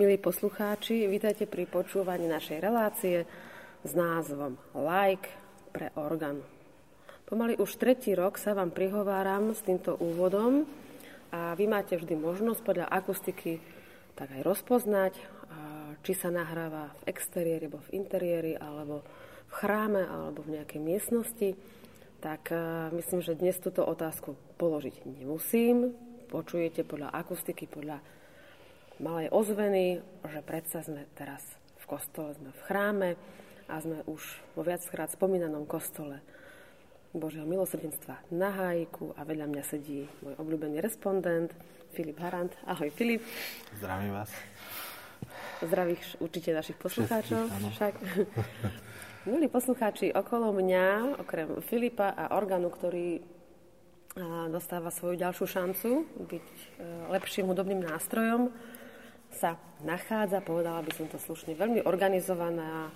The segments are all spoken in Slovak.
Milí poslucháči, vítajte pri počúvaní našej relácie s názvom Like pre orgán. Pomaly už tretí rok sa vám prihováram s týmto úvodom a vy máte vždy možnosť podľa akustiky tak aj rozpoznať, či sa nahráva v exteriéri, alebo v interiéri, alebo v chráme, alebo v nejakej miestnosti. Tak myslím, že dnes túto otázku položiť nemusím. Počujete podľa akustiky, podľa malej ozveny, že predsa sme teraz v kostole, sme v chráme a sme už vo viackrát spomínanom kostole Božieho milosrdenstva na hájku a vedľa mňa sedí môj obľúbený respondent Filip Harant. Ahoj Filip. Zdravím vás. Zdravíš určite našich poslucháčov. Však. Milí poslucháči, okolo mňa, okrem Filipa a orgánu, ktorý dostáva svoju ďalšiu šancu byť e, lepším hudobným nástrojom, sa nachádza, povedala by som to slušne, veľmi organizovaná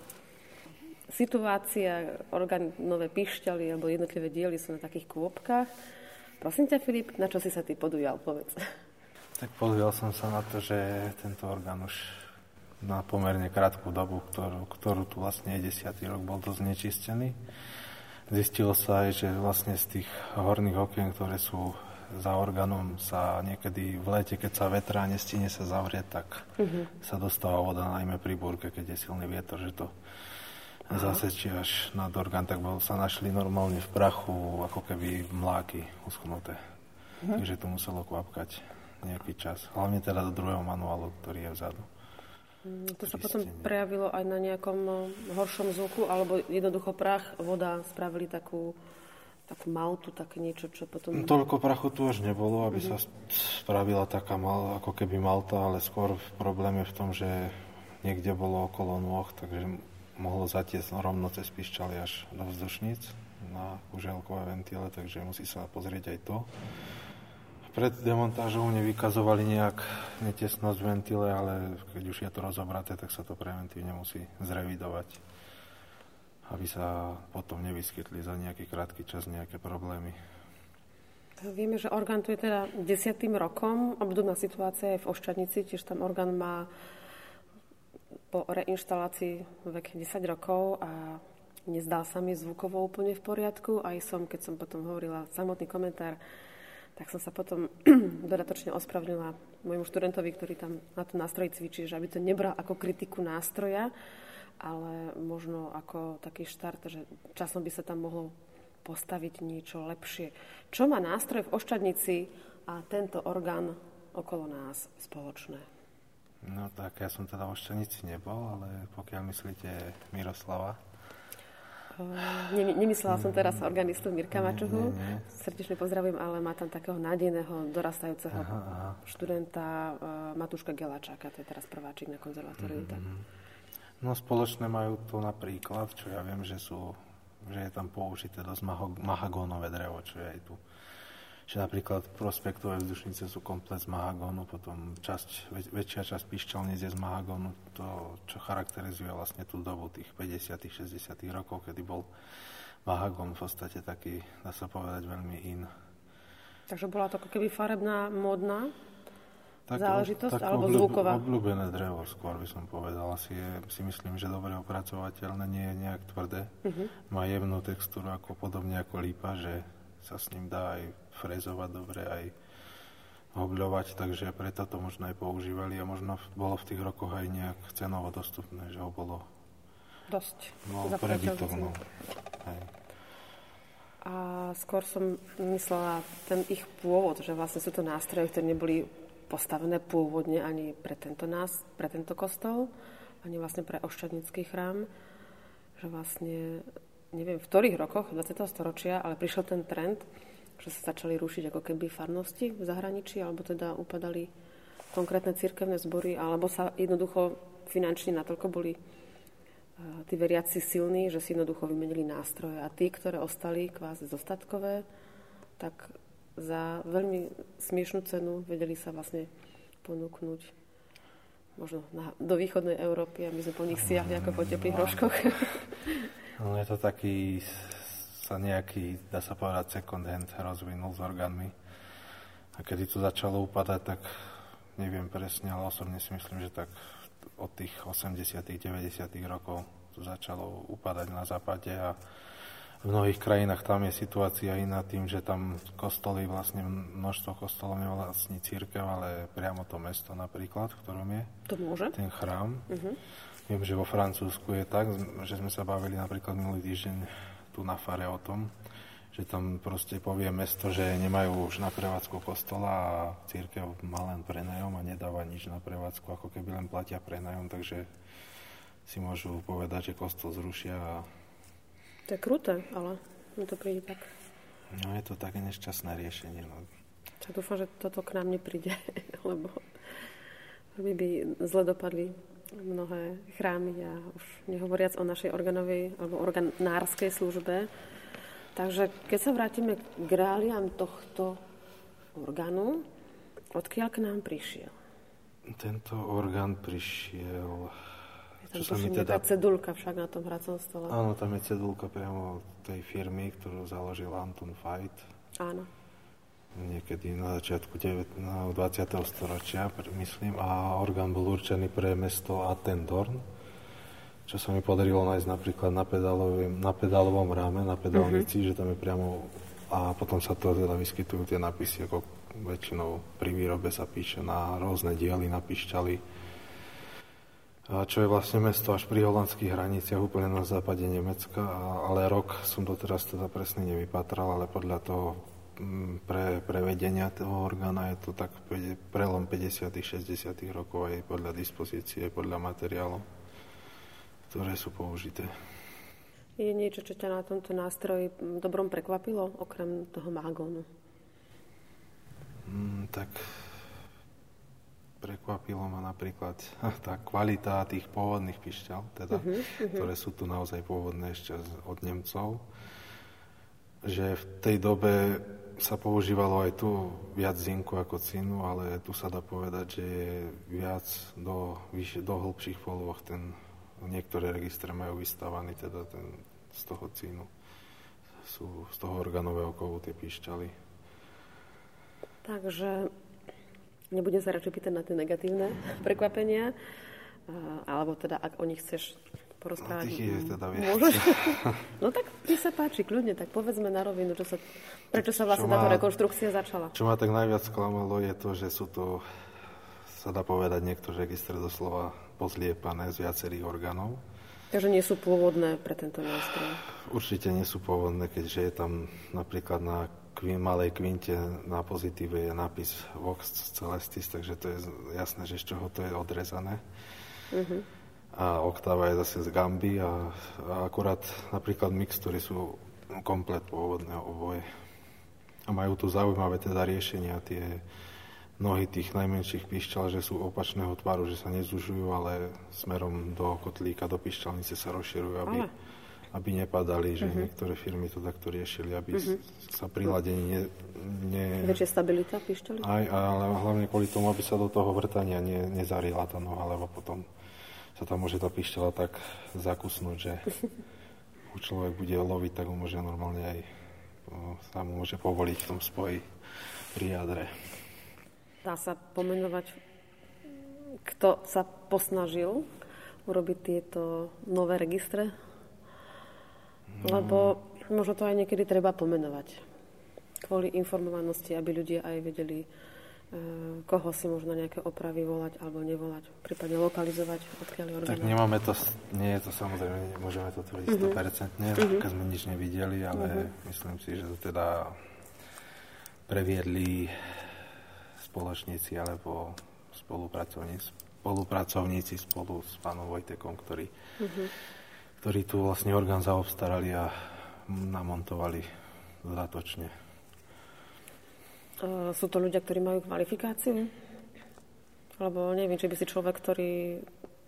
situácia, orgánové pišťaly alebo jednotlivé diely sú na takých kôpkach. Prosím ťa, Filip, na čo si sa ty podujal, povedz. Tak podujal som sa na to, že tento orgán už na pomerne krátku dobu, ktorú, ktorú tu vlastne je desiatý rok, bol dosť nečistený. Zistilo sa aj, že vlastne z tých horných okien, ktoré sú za orgánom sa niekedy v lete, keď sa vetrá, nestíne sa zavrieť, tak uh-huh. sa dostáva voda najmä pri búrke, keď je silný vietor, že to Aha. zasečí až nad orgán, tak bol, sa našli normálne v prachu, ako keby mláky uschnuté. Uh-huh. Takže to muselo kvapkať nejaký čas. Hlavne teda do druhého manuálu, ktorý je vzadu. Mm, to sa potom prejavilo aj na nejakom no, horšom zvuku, alebo jednoducho prach, voda spravili takú takú maltu, také niečo, čo potom... Toľko prachu tu už nebolo, aby mm-hmm. sa spravila taká mal, ako keby malta, ale skôr problém je v tom, že niekde bolo okolo nôh, takže mohlo zatiesť rovno cez pišťaly až do vzdušníc na kuželkové ventile, takže musí sa pozrieť aj to. Pred demontážou nevykazovali nejak netesnosť ventile, ale keď už je to rozobraté, tak sa to preventívne musí zrevidovať aby sa potom nevyskytli za nejaký krátky čas nejaké problémy. Vieme, že orgán tu je teda desiatým rokom. Obdobná situácia je v Oščadnici, tiež tam orgán má po reinštalácii vek 10 rokov a nezdal sa mi zvukovo úplne v poriadku. Aj som, keď som potom hovorila samotný komentár, tak som sa potom dodatočne ospravedlnila môjmu študentovi, ktorý tam na tom nástroji cvičí, že aby to nebral ako kritiku nástroja, ale možno ako taký štart, že časom by sa tam mohlo postaviť niečo lepšie. Čo má nástroj v ošťadnici a tento orgán okolo nás spoločné? No tak ja som teda v ošťadnici nebol, ale pokiaľ myslíte Miroslava, Uh, nemyslela som teraz organistu Mirka Mačuhu. Srdečne pozdravujem, ale má tam takého nádejného dorastajúceho aha, aha. študenta uh, Matúška Gelačáka, to je teraz prváčik na konzervatóriu. Mm-hmm. No spoločné majú to napríklad, čo ja viem, že sú, že je tam použité dosť mahagónové drevo, čo je aj tu. Že napríklad prospektové vzdušnice sú komplet z mahagónu, potom časť, väč, väčšia časť pišťalníc je z mahagónu, to, čo charakterizuje vlastne tú dobu tých 50 60 rokov, kedy bol mahagón v podstate taký, dá sa povedať, veľmi in. Takže bola to keby farebná, módna tak, záležitosť, tak alebo obľúb, zvuková? Obľúbené drevo skôr by som povedal. Asi je, si myslím, že dobre opracovateľné, nie je nejak tvrdé. Uh-huh. Má jemnú textúru, ako podobne ako lípa, že sa s ním dá aj frezovať dobre, aj hobľovať, takže preto to možno aj používali a možno bolo v tých rokoch aj nejak cenovo dostupné, že ho bolo dosť no, prebytok. No. A skôr som myslela ten ich pôvod, že vlastne sú to nástroje, ktoré neboli postavené pôvodne ani pre tento, nás, pre tento kostol, ani vlastne pre ošťadnický chrám, že vlastne, neviem v ktorých rokoch 20. storočia, ale prišiel ten trend, že sa začali rušiť ako keby farnosti v zahraničí, alebo teda upadali konkrétne cirkevné zbory, alebo sa jednoducho finančne natoľko boli uh, tí veriaci silní, že si jednoducho vymenili nástroje. A tí, ktoré ostali kvázi zostatkové, tak za veľmi smiešnú cenu vedeli sa vlastne ponúknuť možno na, do východnej Európy a my sme po nich siahli ako po teplých rožkoch. No, je to taký sa nejaký, dá sa povedať, second hand rozvinul s orgánmi. A kedy to začalo upadať, tak neviem presne, ale osobne si myslím, že tak od tých 80 90 rokov to začalo upadať na západe a v mnohých krajinách tam je situácia iná tým, že tam kostoly, vlastne množstvo kostolov nevlastní církev, ale priamo to mesto napríklad, v ktorom je to môže? ten chrám. Uh-huh. Viem, že vo Francúzsku je tak, že sme sa bavili napríklad minulý týždeň tu na fare o tom, že tam proste povie mesto, že nemajú už na prevádzku kostola a církev má len prenajom a nedáva nič na prevádzku, ako keby len platia prenajom, takže si môžu povedať, že kostol zrušia a to je kruté, ale mi to príde tak. No je to také nešťastné riešenie. No. Ja dúfam, že toto k nám nepríde, lebo by by zle dopadli mnohé chrámy a už nehovoriac o našej organovej alebo organárskej službe. Takže keď sa vrátime k reáliám tohto orgánu, odkiaľ k nám prišiel? Tento orgán prišiel tam čo mi teda... cedulka však na tom hracom stole. Áno, tam je cedulka priamo tej firmy, ktorú založil Anton Fight. Áno. Niekedy na začiatku 20. storočia, myslím, a orgán bol určený pre mesto Attendorn, čo sa mi podarilo nájsť napríklad na, na pedálovom ráme, na pedálnici, uh-huh. že tam je priamo a potom sa to teda vyskytujú tie nápisy, ako väčšinou pri výrobe sa píše na rôzne diely, na pišťaly čo je vlastne mesto až pri holandských hraniciach úplne na západe Nemecka, ale rok som to teraz teda presne nevypatral, ale podľa toho mm, pre prevedenia toho orgána je to tak prelom 50 60 rokov aj podľa dispozície, podľa materiálov, ktoré sú použité. Je niečo, čo ťa na tomto nástroji dobrom prekvapilo, okrem toho mágonu? Mm, tak prekvapilo ma napríklad tá kvalita tých pôvodných pišťal, teda, uh-huh, uh-huh. ktoré sú tu naozaj pôvodné ešte od Nemcov, že v tej dobe sa používalo aj tu viac zinku ako cínu, ale tu sa dá povedať, že je viac do, vyš, do hĺbších polôch. Ten, niektoré registre majú vystávaný teda ten, z toho cínu. Sú z toho organového kovu tie pišťaly. Takže Nebudem sa radšej pýtať na tie negatívne prekvapenia, alebo teda, ak o nich chceš porozprávať. No, je teda viac. Môžeš? No tak mi sa páči, kľudne, tak povedzme na rovinu, čo sa, prečo sa vlastne táto rekonštrukcia začala. Čo ma tak najviac sklamalo je to, že sú to, sa dá povedať, niektoré registre doslova pozliepané z viacerých orgánov. Takže nie sú pôvodné pre tento nástroj? Určite nie sú pôvodné, keďže je tam napríklad na kvin, malej kvinte na pozitíve je nápis Vox Celestis, takže to je jasné, že z čoho to je odrezané. Uh-huh. A oktáva je zase z Gamby a, a akurát napríklad mixtúry sú komplet pôvodného oboje. A majú tu zaujímavé teda riešenia, tie nohy tých najmenších pišťal, že sú opačného tvaru, že sa nezužujú, ale smerom do kotlíka, do pišťalnice sa rozširujú, aby... Ale aby nepadali, že uh-huh. niektoré firmy to takto riešili, aby uh-huh. sa pri ladení ne, ne... Väčšia stabilita pištoli? Aj, ale hlavne kvôli tomu, aby sa do toho vrtania ne, nezarila tá noha, lebo potom sa tam môže tá pištola tak zakusnúť, že uh človek bude loviť, tak mu môže normálne aj no, sa mu môže povoliť v tom spoji pri jadre. Dá sa pomenovať, kto sa posnažil urobiť tieto nové registre lebo možno to aj niekedy treba pomenovať. Kvôli informovanosti, aby ľudia aj vedeli, e, koho si možno nejaké opravy volať alebo nevolať, prípadne lokalizovať, odkiaľ je Tak nemáme to, nie je to samozrejme, môžeme to tvrdiť uh-huh. 100%, uh-huh. keď sme nič nevideli, ale uh-huh. myslím si, že to teda previedli spoločníci alebo spolupracovníci, spolupracovníci spolu s pánom Vojtekom, ktorý uh-huh ktorí tu vlastne orgán zaobstarali a namontovali dodatočne. Sú to ľudia, ktorí majú kvalifikáciu? Lebo neviem, či by si človek, ktorý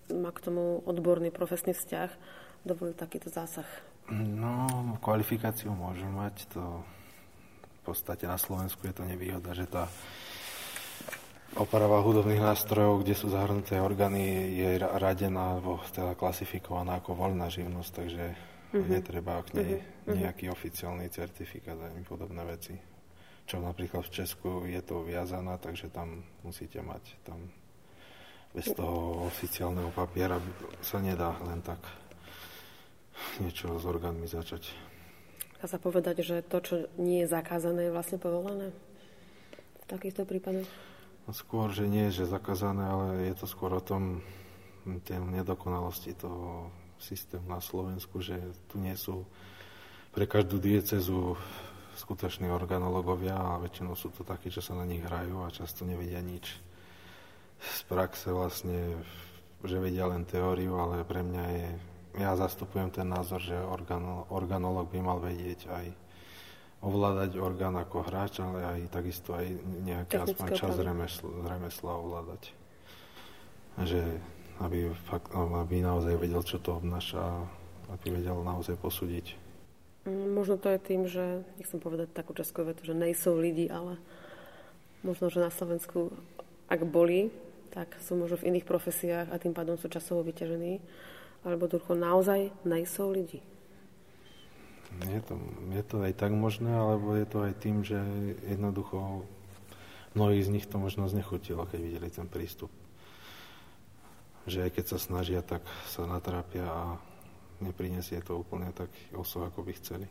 má k tomu odborný profesný vzťah, dovolil takýto zásah. No, kvalifikáciu môžu mať. To v podstate na Slovensku je to nevýhoda, že tá Oprava hudobných nástrojov, kde sú zahrnuté orgány, je radená alebo teda klasifikovaná ako voľná živnosť, takže uh-huh. netreba k nej uh-huh. nejaký oficiálny certifikát ani podobné veci. čo napríklad v Česku je to viazaná, takže tam musíte mať tam bez toho oficiálneho papiera sa nedá len tak niečo s orgánmi začať. Dá sa povedať, že to, čo nie je zakázané, je vlastne povolené v takýchto prípadoch? Skôr, že nie že zakázané, ale je to skôr o tom, tie nedokonalosti toho systému na Slovensku, že tu nie sú pre každú diecezu skutoční organológovia a väčšinou sú to takí, čo sa na nich hrajú a často nevedia nič z praxe vlastne, že vedia len teóriu, ale pre mňa je, ja zastupujem ten názor, že organo, organolog by mal vedieť aj ovládať orgán ako hráč, ale aj takisto aj nejaký aspoň čas remesla, remesla ovládať. Že aby, fakt, aby naozaj vedel, čo to obnáša, aby vedel naozaj posúdiť Mm, možno to je tým, že, nechcem povedať takú českú vetu, že nejsou lidi, ale možno, že na Slovensku, ak boli, tak sú možno v iných profesiách a tým pádom sú časovo vyťažení, alebo ducho naozaj nejsou lidi. Je to, je to aj tak možné, alebo je to aj tým, že jednoducho mnohí z nich to možno znechutilo, keď videli ten prístup. Že aj keď sa snažia, tak sa natrápia a neprinesie to úplne taký osoh, ako by chceli.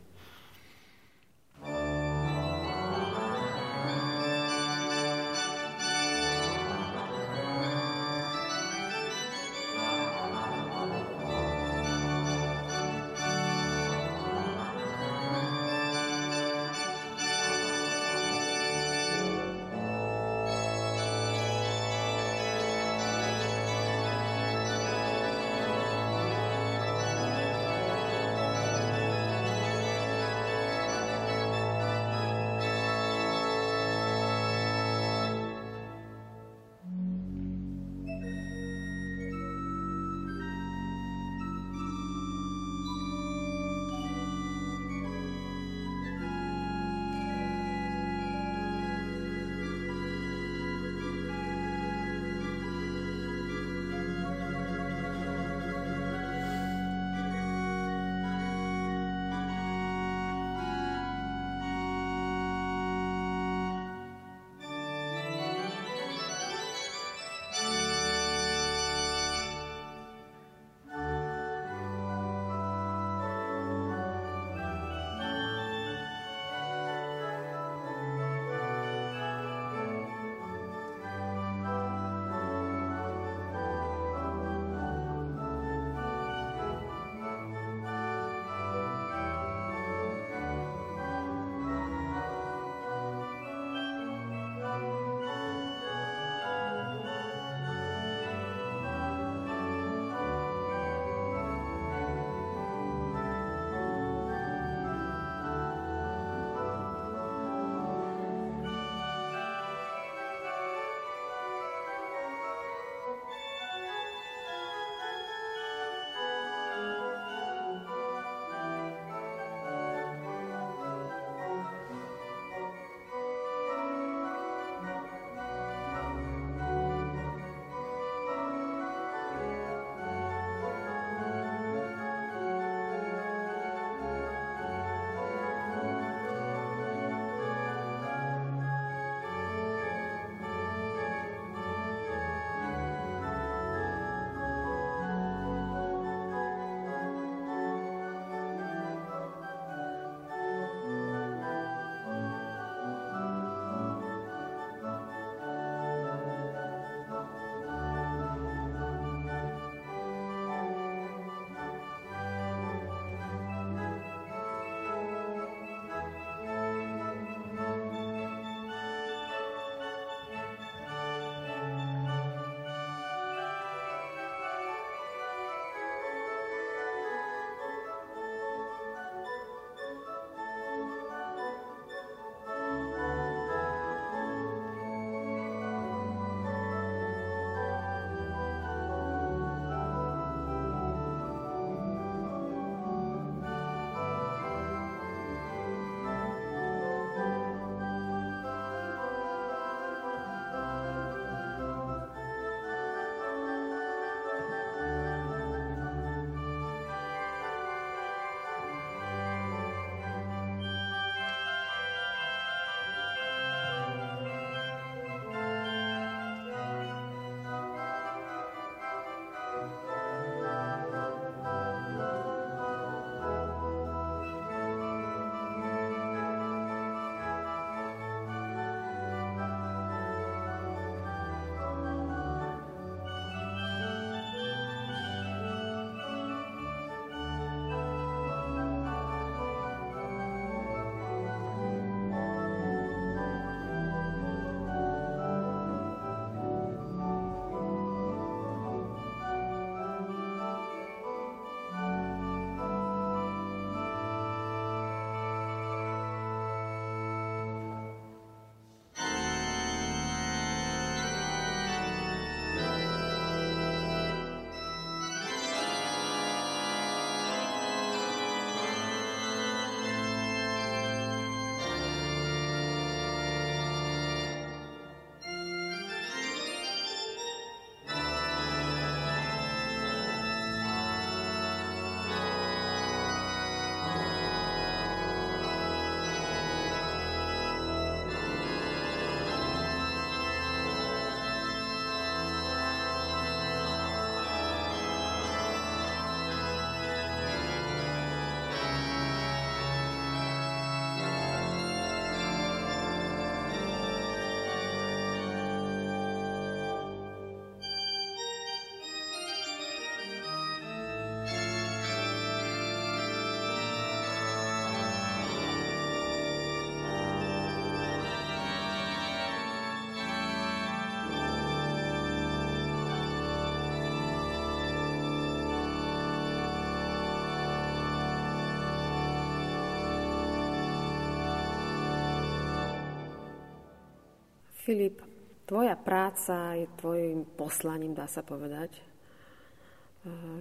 Filip, tvoja práca je tvojim poslaním, dá sa povedať.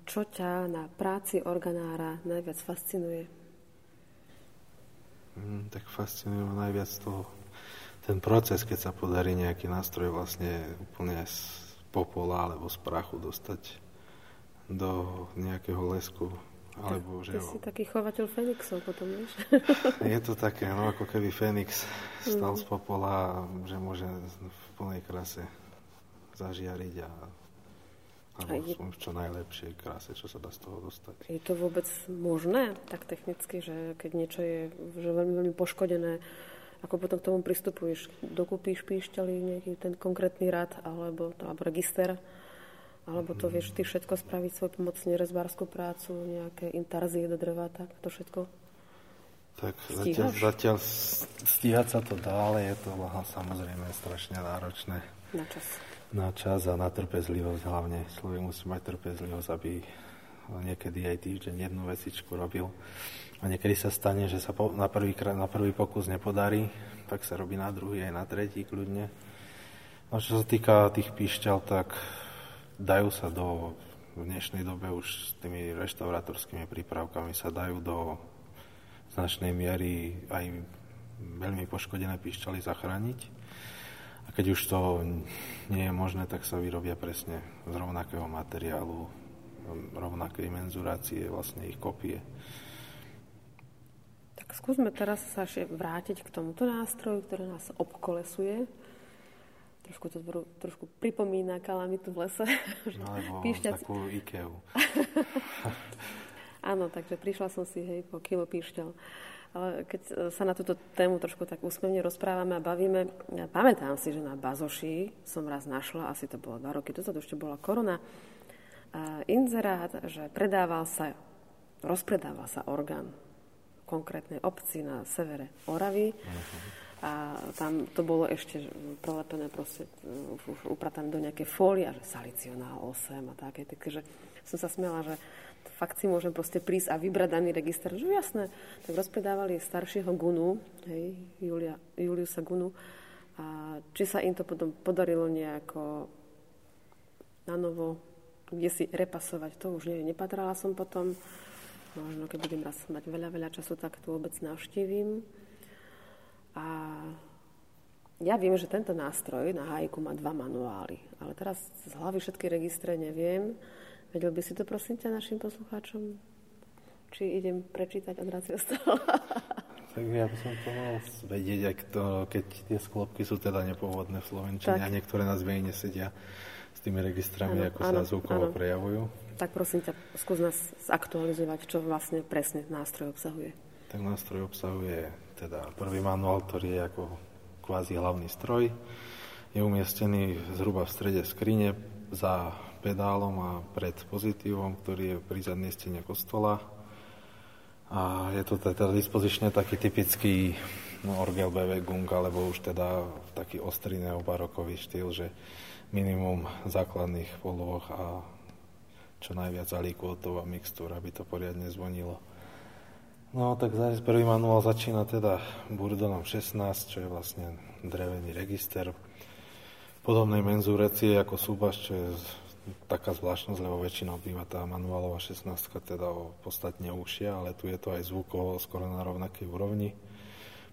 Čo ťa na práci organára najviac fascinuje? Mm, tak fascinuje ma najviac toho, ten proces, keď sa podarí nejaký nástroj vlastne úplne z popola alebo z prachu dostať do nejakého lesku alebo, že Ty si taký chovateľ Fénixov potom, vieš? Je to také, no ako keby Fénix stal mm. z popola, že môže v plnej krase zažiariť a alebo je... v čo najlepšej kráse, čo sa dá z toho dostať. Je to vôbec možné, tak technicky, že keď niečo je že veľmi, veľmi poškodené, ako potom k tomu pristupuješ? Dokúpíš píšťali nejaký ten konkrétny rad alebo, alebo register? Alebo to vieš ty všetko spraviť, svoj pomocne rezbárskú prácu, nejaké intarzie do dreva, tak to všetko tak zatiaľ, zatiaľ stíhať sa to dá, ale je to samozrejme strašne náročné. Na čas. Na čas a na trpezlivosť hlavne. Človek musí mať trpezlivosť, aby niekedy aj týždeň jednu vecičku robil. A niekedy sa stane, že sa po, na, prvý, na prvý pokus nepodarí, tak sa robí na druhý aj na tretí kľudne. No čo sa týka tých píšťal, tak dajú sa do, v dnešnej dobe už s tými reštaurátorskými prípravkami sa dajú do značnej miery aj veľmi poškodené pišťaly zachrániť. A keď už to nie je možné, tak sa vyrobia presne z rovnakého materiálu, rovnakej menzurácie, vlastne ich kopie. Tak skúsme teraz sa vrátiť k tomuto nástroju, ktorý nás obkolesuje. Trošku to trošku pripomína kalamitu v lese. No, alebo Píšťac... takú Ikeu. Áno, takže prišla som si hej, po kilo píšťal. Ale keď sa na túto tému trošku tak úsmevne rozprávame a bavíme, ja pamätám si, že na Bazoši som raz našla, asi to bolo dva roky dozadu, ešte bola korona, inzerát, že predával sa, rozpredával sa orgán konkrétnej obci na severe Oravy. Uh-huh a tam to bolo ešte prelepené proste, už upratané do nejaké fólie, že salicionál 8 a také, takže som sa smiala, že fakt si môžem proste prísť a vybrať daný register, že jasné, tak rozpredávali staršieho Gunu, hej, Julia, Juliusa Gunu, a či sa im to potom podarilo nejako na novo kde si repasovať, to už nie, nepatrala som potom, možno keď budem raz mať veľa, veľa času, tak tu vôbec navštívim. A ja viem, že tento nástroj na hajku má dva manuály, ale teraz z hlavy všetky registre neviem. Vedel by si to prosím ťa našim poslucháčom? Či idem prečítať od stola? Tak ja by som to mal vedieť, ak to, keď tie sklopky sú teda nepovodné v Slovenčine tak. a niektoré nazvy nesedia s tými registrami, ano, ako ano, sa zvukovo ano. prejavujú. Tak prosím ťa, skús nás zaktualizovať, čo vlastne presne nástroj obsahuje. Tak nástroj obsahuje teda prvý manuál, ktorý je ako kvázi hlavný stroj. Je umiestnený zhruba v strede skrine za pedálom a pred pozitívom, ktorý je pri zadnej stene kostola. A je to teda dispozične taký typický no, orgel BV Gung, alebo už teda taký ostrý neobarokový štýl, že minimum základných polôch a čo najviac alikvotov a mixtúr, aby to poriadne zvonilo. No tak prvý manuál začína teda Burdonom 16, čo je vlastne drevený register. Podobnej menzúrecie ako súbaš, čo je taká zvláštnosť, lebo väčšinou býva tá manuálová 16 teda o podstatne užšia, ale tu je to aj zvukovo skoro na rovnakej úrovni.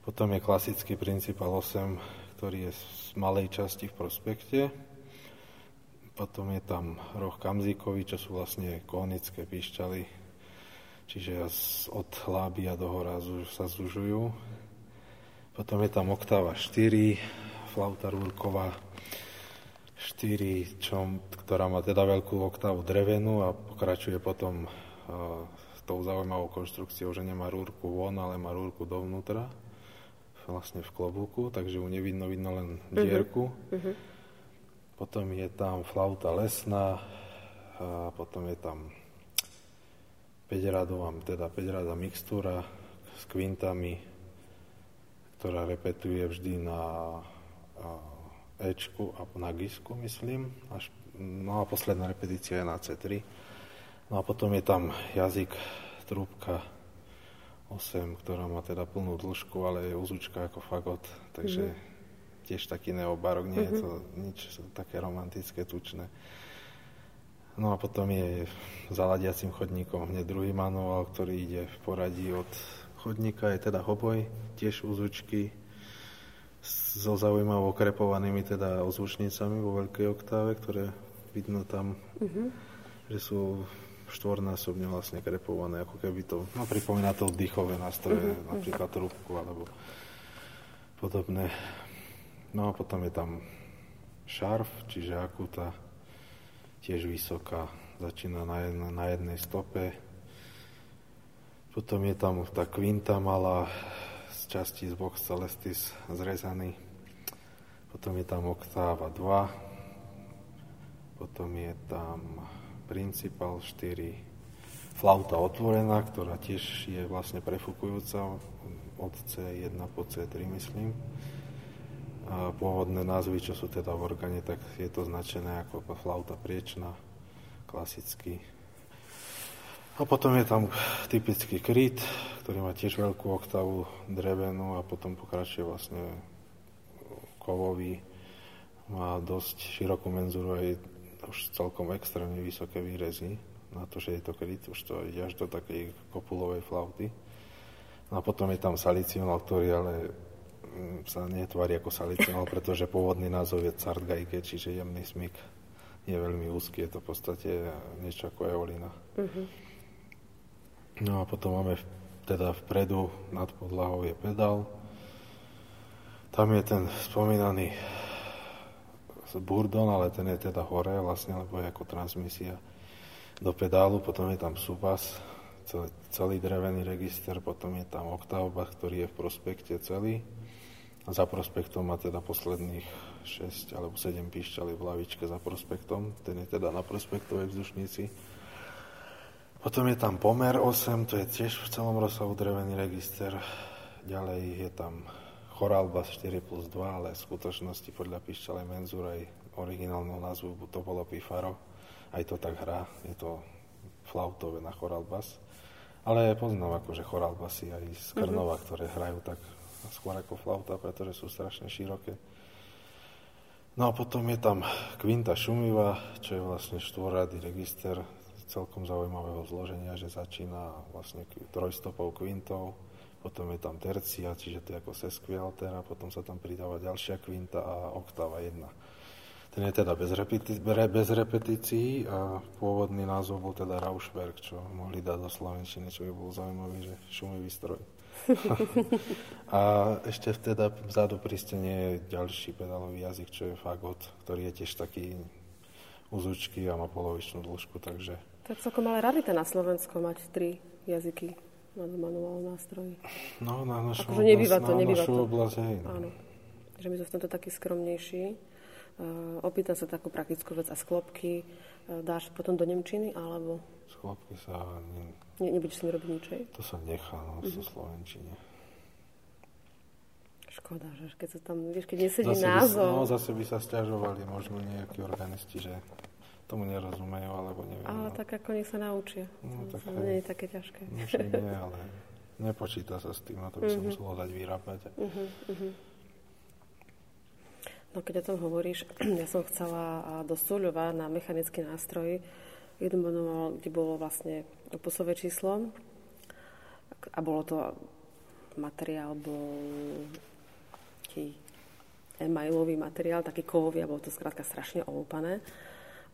Potom je klasický principal 8, ktorý je z malej časti v prospekte. Potom je tam roh kamzíkový, čo sú vlastne konické píšťaly, čiže od a do hora sa zužujú. Potom je tam oktáva 4, flauta rúrková 4, čo, ktorá má teda veľkú oktávu drevenú a pokračuje potom uh, s tou zaujímavou konštrukciou, že nemá rúrku von, ale má rúrku dovnútra, vlastne v klobúku, takže ju nevidno, vidno len mhm. dierku. Uh-huh. Potom je tam flauta lesná, a potom je tam 5-radová, teda 5-radá mixtúra s kvintami, ktorá repetuje vždy na Ečku a na Gisku, myslím. Až, no a posledná repetícia je na C3. No a potom je tam jazyk, trúbka 8, ktorá má teda plnú dĺžku, ale je úzučka ako fagot, takže mm-hmm. tiež taký neobarok, nie mm-hmm. je to nič také romantické, tučné. No a potom je za ladiacim chodníkom hneď druhý manuál, ktorý ide v poradí od chodníka, je teda hoboj, tiež úzučky so zaujímavo krepovanými teda ozvučnicami vo veľkej oktáve, ktoré vidno tam, mm-hmm. že sú štvornásobne vlastne krepované, ako keby to, no pripomína to dýchové nástroje, mm-hmm. napríklad trúbku alebo podobné. No a potom je tam šarf, čiže akuta, tiež vysoká, začína na, jedna, na jednej stope. Potom je tam tá kvinta malá z časti z Vox Celestis zrezaný. Potom je tam oktáva 2. Potom je tam principal 4. Flauta otvorená, ktorá tiež je vlastne prefúkujúca od C1 po C3, myslím. A pôvodné názvy, čo sú teda v orgáne, tak je to značené ako flauta priečná, klasicky. A potom je tam typický kryt, ktorý má tiež veľkú oktavu drevenú a potom pokračuje vlastne kovový. Má dosť širokú menzuru aj už celkom extrémne vysoké výrezy na to, že je to kryt, už to ide až do takej kopulovej flauty. No a potom je tam salicionál, ktorý ale sa netvári ako salicionál, pretože pôvodný názov je Cartgeige, čiže jemný smyk. Je veľmi úzky, je to v podstate niečo ako eolina. Uh-huh. No a potom máme teda vpredu nad podlahou je pedál. Tam je ten spomínaný burdon, ale ten je teda hore vlastne, lebo je ako transmisia do pedálu. Potom je tam subas, celý, celý drevený register, potom je tam oktávba, ktorý je v prospekte celý. A za prospektom má teda posledných 6 alebo 7 píšťalí v lavičke za prospektom. Ten je teda na prospektovej vzdušnici. Potom je tam pomer 8, to je tiež v celom rozsahu drevený register. Ďalej je tam chorálba 4 plus 2, ale v skutočnosti podľa píšťalej menzúra aj originálneho názvu to bolo Pifaro. Aj to tak hrá, je to flautové na chorálbas. Ale poznám akože chorálbasy aj z. Krnova, mm-hmm. ktoré hrajú tak skôr ako flauta, pretože sú strašne široké. No a potom je tam kvinta šumivá, čo je vlastne štvorrady register celkom zaujímavého zloženia, že začína vlastne trojstopou kvintou, potom je tam tercia, čiže to je ako sesquialter a potom sa tam pridáva ďalšia kvinta a oktáva jedna. Ten je teda bez, repeti- bez repetícií a pôvodný názov bol teda Rauschberg, čo mohli dať do Slovenčiny, čo by bol zaujímavý, že šumivý stroj. A ešte teda vzadu pri stene je ďalší pedálový jazyk, čo je fagot, ktorý je tiež taký uzučky a má polovičnú dĺžku, takže... Tak celkom ale rarita na Slovensku mať tri jazyky na manuálnom nástroji. No, na našu akože nebýva to, nebýva to. oblasť, hej. No. Áno. Že my sme v tomto takí skromnejší. Uh, opýtam sa takú praktickú vec a sklopky uh, dáš potom do Nemčiny, alebo... Sklopky sa... Ne... Ne, nebudeš s nimi robiť nič, To sa nechá, no, so Slovenčine. Škoda, že keď sa tam, vieš, keď nesedí zase názov... By, no, zase by sa stiažovali možno nejakí organisti, že tomu nerozumejú, alebo neviem. Ale no. tak ako nech sa naučia. No, tak to nie je také ťažké. No, nie, ale nepočíta sa s tým, a to by som uh-huh. muselo dať vyrábať. Uh-huh. No keď o tom hovoríš, ja som chcela do Súľova na mechanický nástroj jeden manuál, kde bolo vlastne opusové číslo a bolo to materiál, bol taký emailový materiál, taký kovový a bolo to skrátka strašne olúpané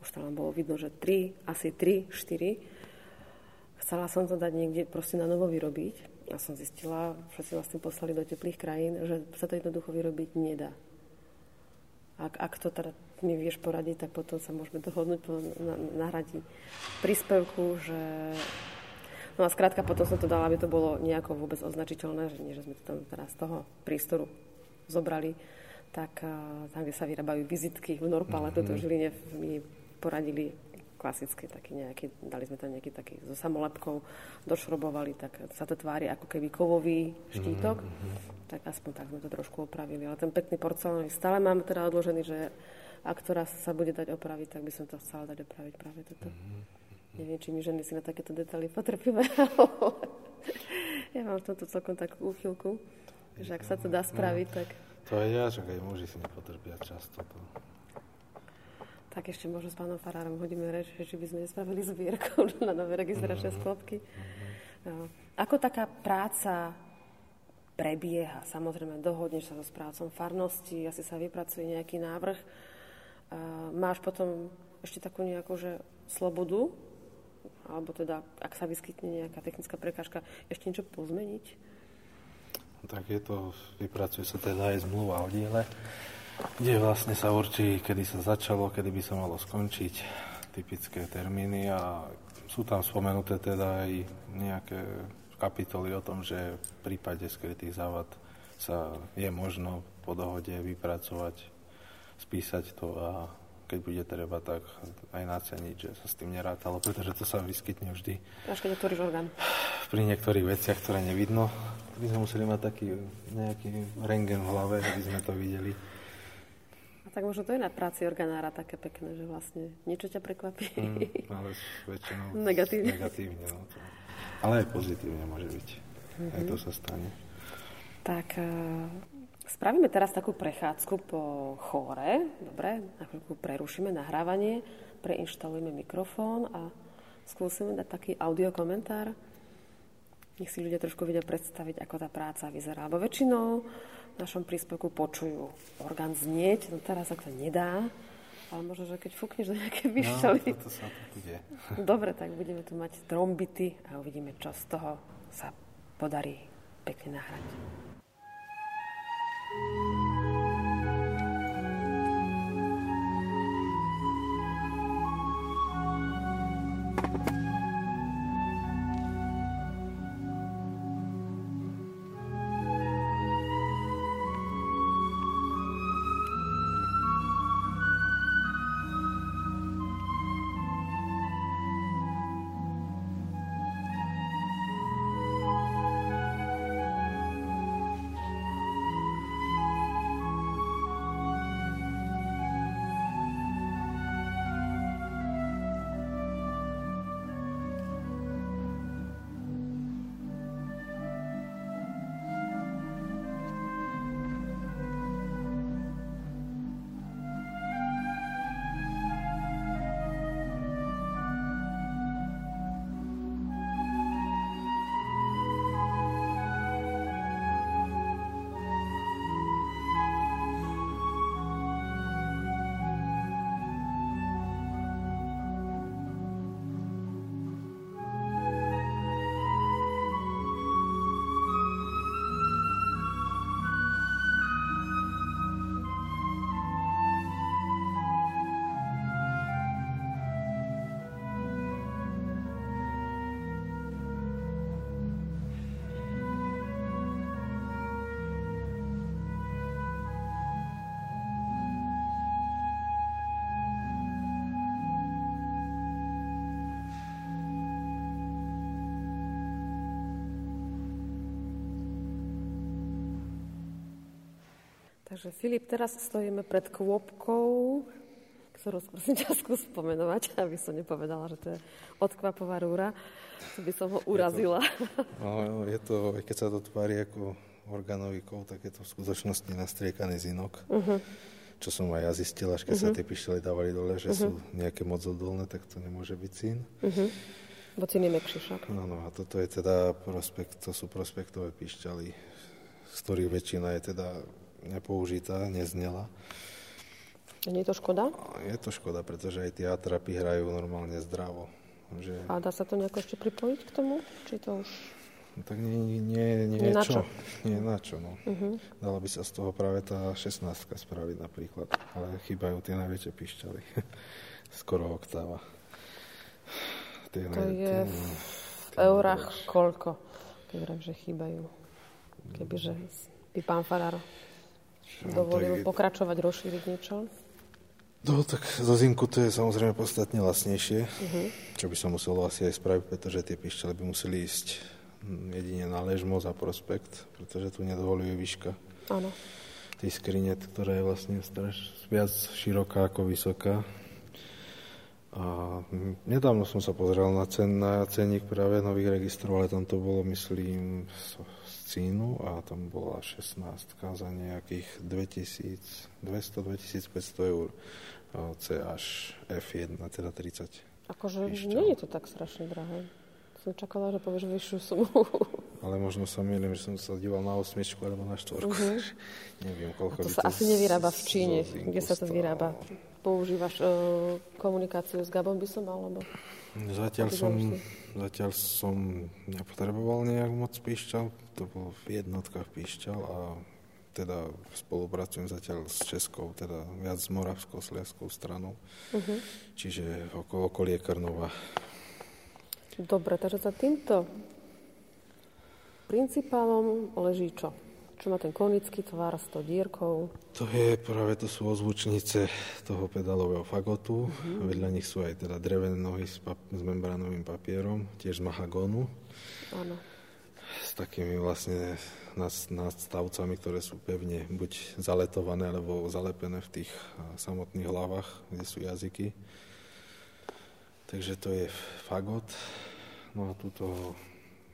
už tam bolo vidno, že 3, asi 3, 4. Chcela som to dať niekde proste na novo vyrobiť. A som zistila, všetci tým poslali do teplých krajín, že sa to jednoducho vyrobiť nedá. Ak, ak to teda mi vieš poradiť, tak potom sa môžeme dohodnúť po nahradí príspevku, že... No a skrátka potom som to dala, aby to bolo nejako vôbec označiteľné, že nie, že sme to tam teraz z toho prístoru zobrali, tak tam, kde sa vyrábajú vizitky v Norpale, mm-hmm. toto v Žiline mi poradili klasické, taký nejaký, dali sme tam nejaký taký so samolepkou, došrobovali, tak sa to tvári ako keby kovový štítok, mm-hmm. Tak aspoň tak sme to trošku opravili. Ale ten pekný porcelánový stále mám teda odložený, že ak to raz sa bude dať opraviť, tak by som to chcela dať opraviť práve toto. Mm-hmm. Neviem, či my ženy si na takéto detaily potrpíme, ja mám v tomto celkom takú úchylku, že ak sa to dá spraviť, tak... To aj ja, že aj muži si nepotrpia často. To. Tak ešte možno s pánom Farárom hodíme reč, že by sme nespravili zbierku na nové registračné mm-hmm. sklopky. Mm-hmm. Ako taká práca prebieha? Samozrejme, dohodneš sa so správcom farnosti, asi sa vypracuje nejaký návrh. máš potom ešte takú nejakú, že slobodu, alebo teda, ak sa vyskytne nejaká technická prekážka, ešte niečo pozmeniť? tak je to, vypracuje sa teda aj zmluva o diele, kde vlastne sa určí, kedy sa začalo, kedy by sa malo skončiť, typické termíny a sú tam spomenuté teda aj nejaké kapitoly o tom, že v prípade skrytých závad sa je možno po dohode vypracovať, spísať to a keď bude treba, tak aj naceniť, že sa s tým nerátalo, pretože to sa vyskytne vždy. Až keď otvoríš orgán. Pri niektorých veciach, ktoré nevidno, by sme museli mať taký nejaký rengen v hlave, aby sme to videli. A tak možno to je na práci organára také pekné, že vlastne niečo ťa prekvapí. Mm, ale väčšinou negatívne. negatívne no, to. Ale aj pozitívne môže byť. Mm-hmm. Aj to sa stane. Tak Spravíme teraz takú prechádzku po chóre. Dobre, na chvíľku prerušíme nahrávanie, preinštalujeme mikrofón a skúsime dať taký audio komentár. Nech si ľudia trošku vedia predstaviť, ako tá práca vyzerá. Lebo väčšinou v našom príspevku počujú orgán znieť, no teraz sa to nedá, ale možno, že keď fúkneš do nejaké vyšťaly. No, to sa to. Dobre, tak budeme tu mať trombity a uvidíme, čo z toho sa podarí pekne nahrať. Takže Filip, teraz stojíme pred kôpkou, ktorú prosím ťa skús spomenovať, aby som nepovedala, že to je odkvapová rúra. To by som ho urazila. Je to, no, je to, keď sa to tvári ako organový kov, tak je to v skutočnosti nastriekaný zinok. Uh-huh. Čo som aj ja zistila, až keď uh-huh. sa mhm. tie pištole dávali dole, že uh-huh. sú nejaké moc odolné, tak to nemôže byť cín. Uh-huh. Bo cín je mekší však. Áno, a toto je teda prospekt, to sú prospektové pišťaly, z ktorých väčšina je teda nepoužitá, neznela. Je to škoda? Je to škoda, pretože aj tie atrapy hrajú normálne zdravo. Že... A dá sa to nejako ešte pripojiť k tomu? Či to už... No, tak nie, nie, nie, nie na čo? Nie na čo, no. Uh-huh. Dala by sa z toho práve tá 16 spraviť napríklad, ale chýbajú tie najväčšie pišťaly. Skoro oktáva. Tie to naj... je tie, v eurách koľko, keď že chýbajú. Kebyže by pán Farár dovolil tak... pokračovať, rozšíriť niečo? No tak za zimku to je samozrejme podstatne lasnejšie, uh-huh. čo by som musel asi aj spraviť, pretože tie pištele by museli ísť jedine na ležmo za prospekt, pretože tu nedovoluje výška. Áno. Tej skrine, ktorá je vlastne straš, viac široká ako vysoká. A nedávno som sa pozrel na, cen, na cenník práve nových registrov, ale tam to bolo, myslím, z, z Cínu a tam bola 16 za nejakých 2200-2500 eur C až F1, teda 30. Akože nie je to tak strašne drahé. Som čakala, že povieš vyššiu sumu. Ale možno sa milím, že som sa díval na osmičku alebo na štvorku. Uh-huh. Neviem, koľko a to sa to asi nevyrába v Číne. Kde sa to vyrába? Používaš uh, komunikáciu s Gabom by som mal, alebo... Zatiaľ som, zatiaľ som nepotreboval nejak moc píšťal. To bol v jednotkách píšťal a teda spolupracujem zatiaľ s Českou, teda viac s moravskou, sliaskou stranou. Uh-huh. Čiže okolo okolie Krnova. Dobre, takže za týmto principálom leží čo? Čo má ten konický tvar s tou dierkou? To je práve, to sú ozvučnice toho pedalového fagotu. Uh-huh. Vedľa nich sú aj teda drevené nohy s, pap- s membránovým papierom, tiež z mahagónu. Áno. S takými vlastne nadstavcami, ktoré sú pevne buď zaletované, alebo zalepené v tých samotných hlavách, kde sú jazyky. Takže to je fagot. No a tuto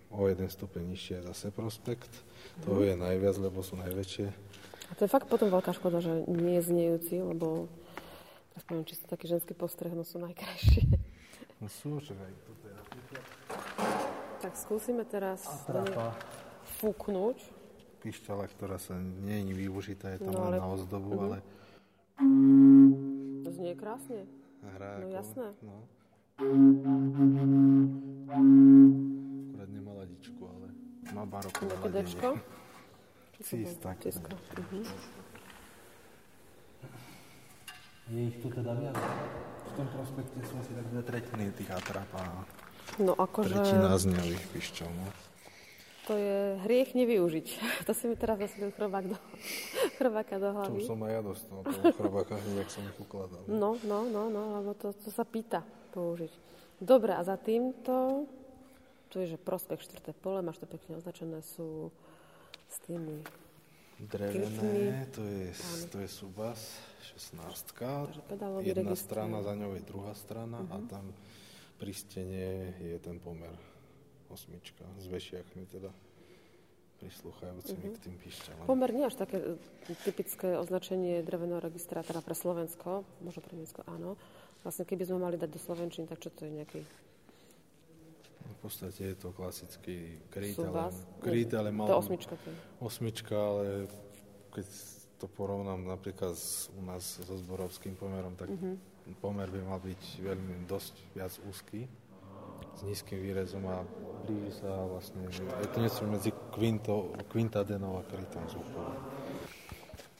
o jeden stupeň nižšie je zase prospekt. Toho je najviac, lebo sú najväčšie. A to je fakt potom veľká škoda, že nie je znejúci, lebo aspoň či taký ženský postreh, no sú najkrajšie. No sú, čo aj je napríklad. Tak skúsime teraz fúknuť. Pišťala, ktorá sa nie je využitá, je tam no, ale... na ozdobu, uh-huh. ale... To znie krásne. Hrá no ako, jasné. No. Má barokové ladenie. Dečko? Cis, tak. Uh-huh. Je ich tu teda viac. V tom prospekte sú asi tak dve tretiny tých atrap a no, akože... tretina z ich pišťov. No. To je hriech nevyužiť. To si mi teraz zasadil chrobák do, chrobáka do hlavy. Čo som aj ja dostal, toho chrobáka, hneď, som ich ukladal. No, no, no, no, lebo to, to sa pýta použiť. Dobre, a za týmto, tu je, že prospekt štvrté pole, máš to pekne označené, sú s tými Drevené, to je, to je Subas, 16 Jedna strana, za ňou je druhá strana uh-huh. a mhm. tam pri stene je ten pomer osmička s vešiakmi teda prislúchajúcimi uh-huh. k tým píšťalom. Pomer nie až také e, typické označenie dreveného registra teda pre Slovensko, možno pre Nemecko áno, Vlastne keby sme mali dať do Slovenčiny, tak čo to je nejaký... Podstate je to klasický kryt, ale, kryt, ale mal... To osmička. Je. Osmička, ale keď to porovnám napríklad s, u nás so zborovským pomerom, tak uh-huh. pomer by mal byť veľmi dosť viac úzky s nízkym výrezom a blíži sa vlastne, je to niečo medzi kvinto, kvintadenou a krytom zvukom.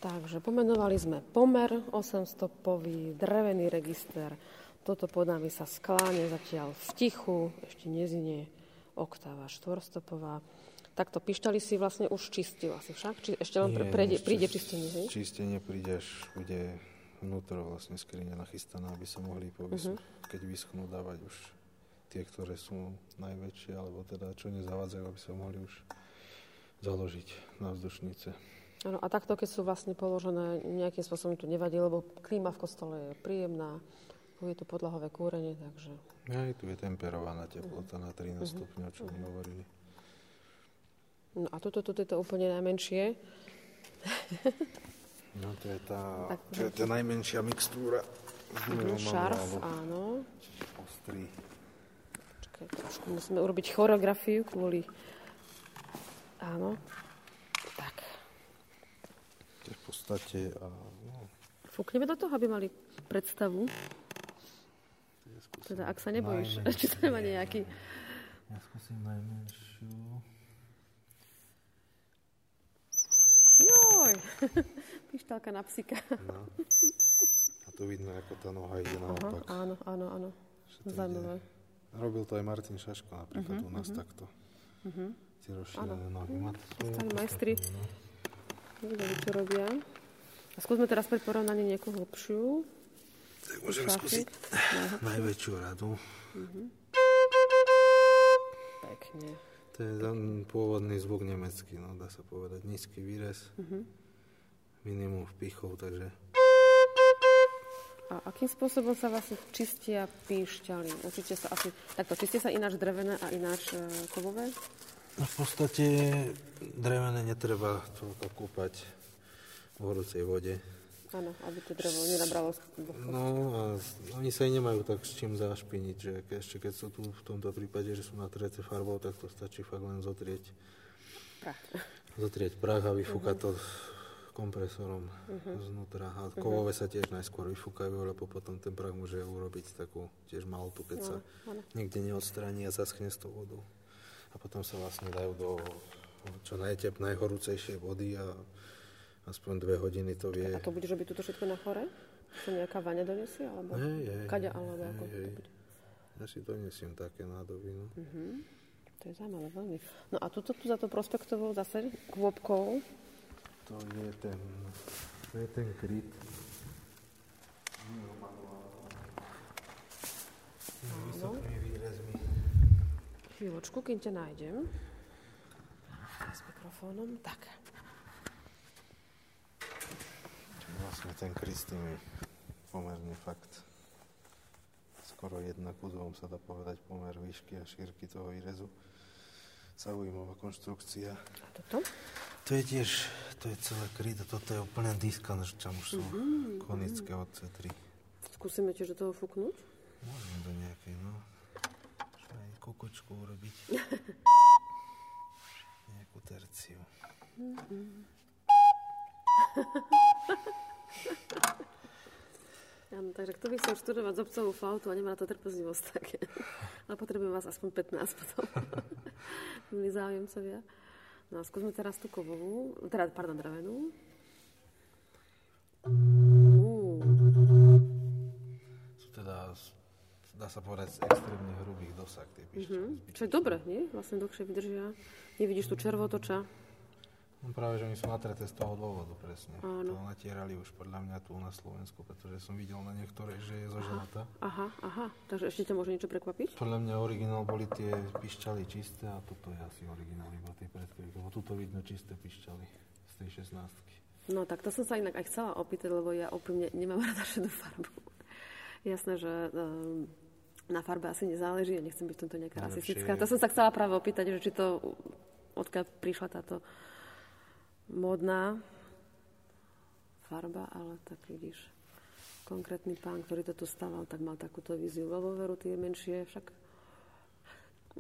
Takže pomenovali sme pomer 800-pový, drevený register. Toto pod nami sa skláne zatiaľ v tichu, ešte neznie oktáva štvorstopová. Takto pištali si vlastne už čistil asi však? Či ešte len Nie, príde, príde čistenie, hej? Čistenie príde, až bude vnútro vlastne skrine nachystaná, aby sa mohli povysť, uh-huh. keď vyschnú dávať už tie, ktoré sú najväčšie, alebo teda čo nezavádzajú, aby sa mohli už založiť na vzdušnice. Áno, a takto, keď sú vlastne položené, nejakým spôsobom to nevadí, lebo klíma v kostole je príjemná, je tu podlahové kúrenie, takže... Aj tu je temperovaná teplota na 13 uh-huh. stupňov, čo mi hovorili. No a toto, toto je to úplne najmenšie. no to je tá, tak, to je tá najmenšia mixtúra. Uh-huh, šarf, áno. Ostrý. Čakaj, trošku musíme urobiť choreografiu kvôli... Áno. Tak v podstate. A, no. Fúkneme do toho, aby mali predstavu. Teda, ak sa nebojíš, či to nemá nejaký... Ja skúsim najmenšiu. Joj, pištálka na psika. No. A tu vidno, ako tá noha ide naopak. Aha, áno, áno, áno. Zaujímavé. Robil to aj Martin Šaško napríklad uh-huh, u nás uh-huh. takto. Uh-huh. Tie rozšírené nohy. Stali majstri. No. Videli, čo robia. A skúsme teraz pre porovnanie niekoho hlbšiu. Tak môžeme skúsiť najväčšiu radu. Uh-huh. Pekne. To je ten pôvodný zvuk nemecký, no dá sa povedať. Nízky výrez, uh-huh. minimum vpichov, takže... A akým spôsobom sa vlastne čistia píšťaly? Určite sa asi... Takto, čistia sa ináč drevené a ináč e, kovové? No v podstate drevené netreba toľko kúpať v horúcej vode. Áno, aby to drevo nenabralo No a oni sa aj nemajú tak s čím zašpiniť, že ešte keď sú tu v tomto prípade, že sú natrete farbou, tak to stačí fakt len zotrieť prach. Zotrieť prach a vyfúkať uh-huh. to kompresorom uh-huh. znútra. A kovové uh-huh. sa tiež najskôr vyfúkajú, lebo potom ten prach môže urobiť takú tiež maltu, keď no, sa ano. niekde neodstraní a zaschne s tou vodou. A potom sa vlastne dajú do čo najtep, najhorúcejšej vody a aspoň dve hodiny to vie. A to bude robiť toto všetko na chore? Čo nejaká vaňa donesie? Alebo hej, hej, kaďa, alebo hej, ako hej. to bude? Ja si donesiem také nádoby. No. Uh-huh. To je zaujímavé veľmi. No a tuto tu za to prospektovou zase kôpkou? To je ten, to je ten kryt. Výrezmi. Chvíľočku, kým ťa nájdem. S mikrofónom. Tak. Vlastne ten kryt s tými pomerne fakt skoro jedna ku dvom sa dá povedať pomer výšky a šírky toho výrezu. Zaujímavá konštrukcia. A toto? To je tiež, to je celé kryt a toto je úplne diskan, že tam už sú mm-hmm. konické od C3. Skúsime tiež do toho fúknuť? Môžeme do nejakej, no. Môžeme aj kukučku urobiť. Nejakú terciu. Mm-hmm. Áno, takže kto by chcel študovať zobcovú flautu a nemá na to trpezlivosť, tak ale potrebujem vás aspoň 15 potom. Milí záujemcovia. No a skúsme teraz tú kovovú, teda, pardon, drevenú. Sú teda, dá sa povedať, z extrémne hrubých dosah tie pišťaly. Mm-hmm. Čo je dobre, nie? Vlastne dlhšie vydržia. Nevidíš tu červotoča. No práve, že oni sú natreté z toho dôvodu, presne. Áno. To natierali už podľa mňa tu na Slovensku, pretože som videl na niektoré, že je zo želata. Aha, aha, takže ešte ťa môže niečo prekvapiť? Podľa mňa originál boli tie pišťaly čisté a toto je asi originál iba tie predkryky, lebo tuto vidno čisté pišťaly z tej 16 No tak to som sa inak aj chcela opýtať, lebo ja úprimne nemám rada šedú farbu. Jasné, že um, na farbe asi nezáleží, ja nechcem byť v tomto nejaká rasistická. To som sa chcela práve opýtať, že či to, odkiaľ prišla táto modná farba, ale tak vidíš, konkrétny pán, ktorý toto staval, tak mal takúto víziu. Vo veru tie menšie však...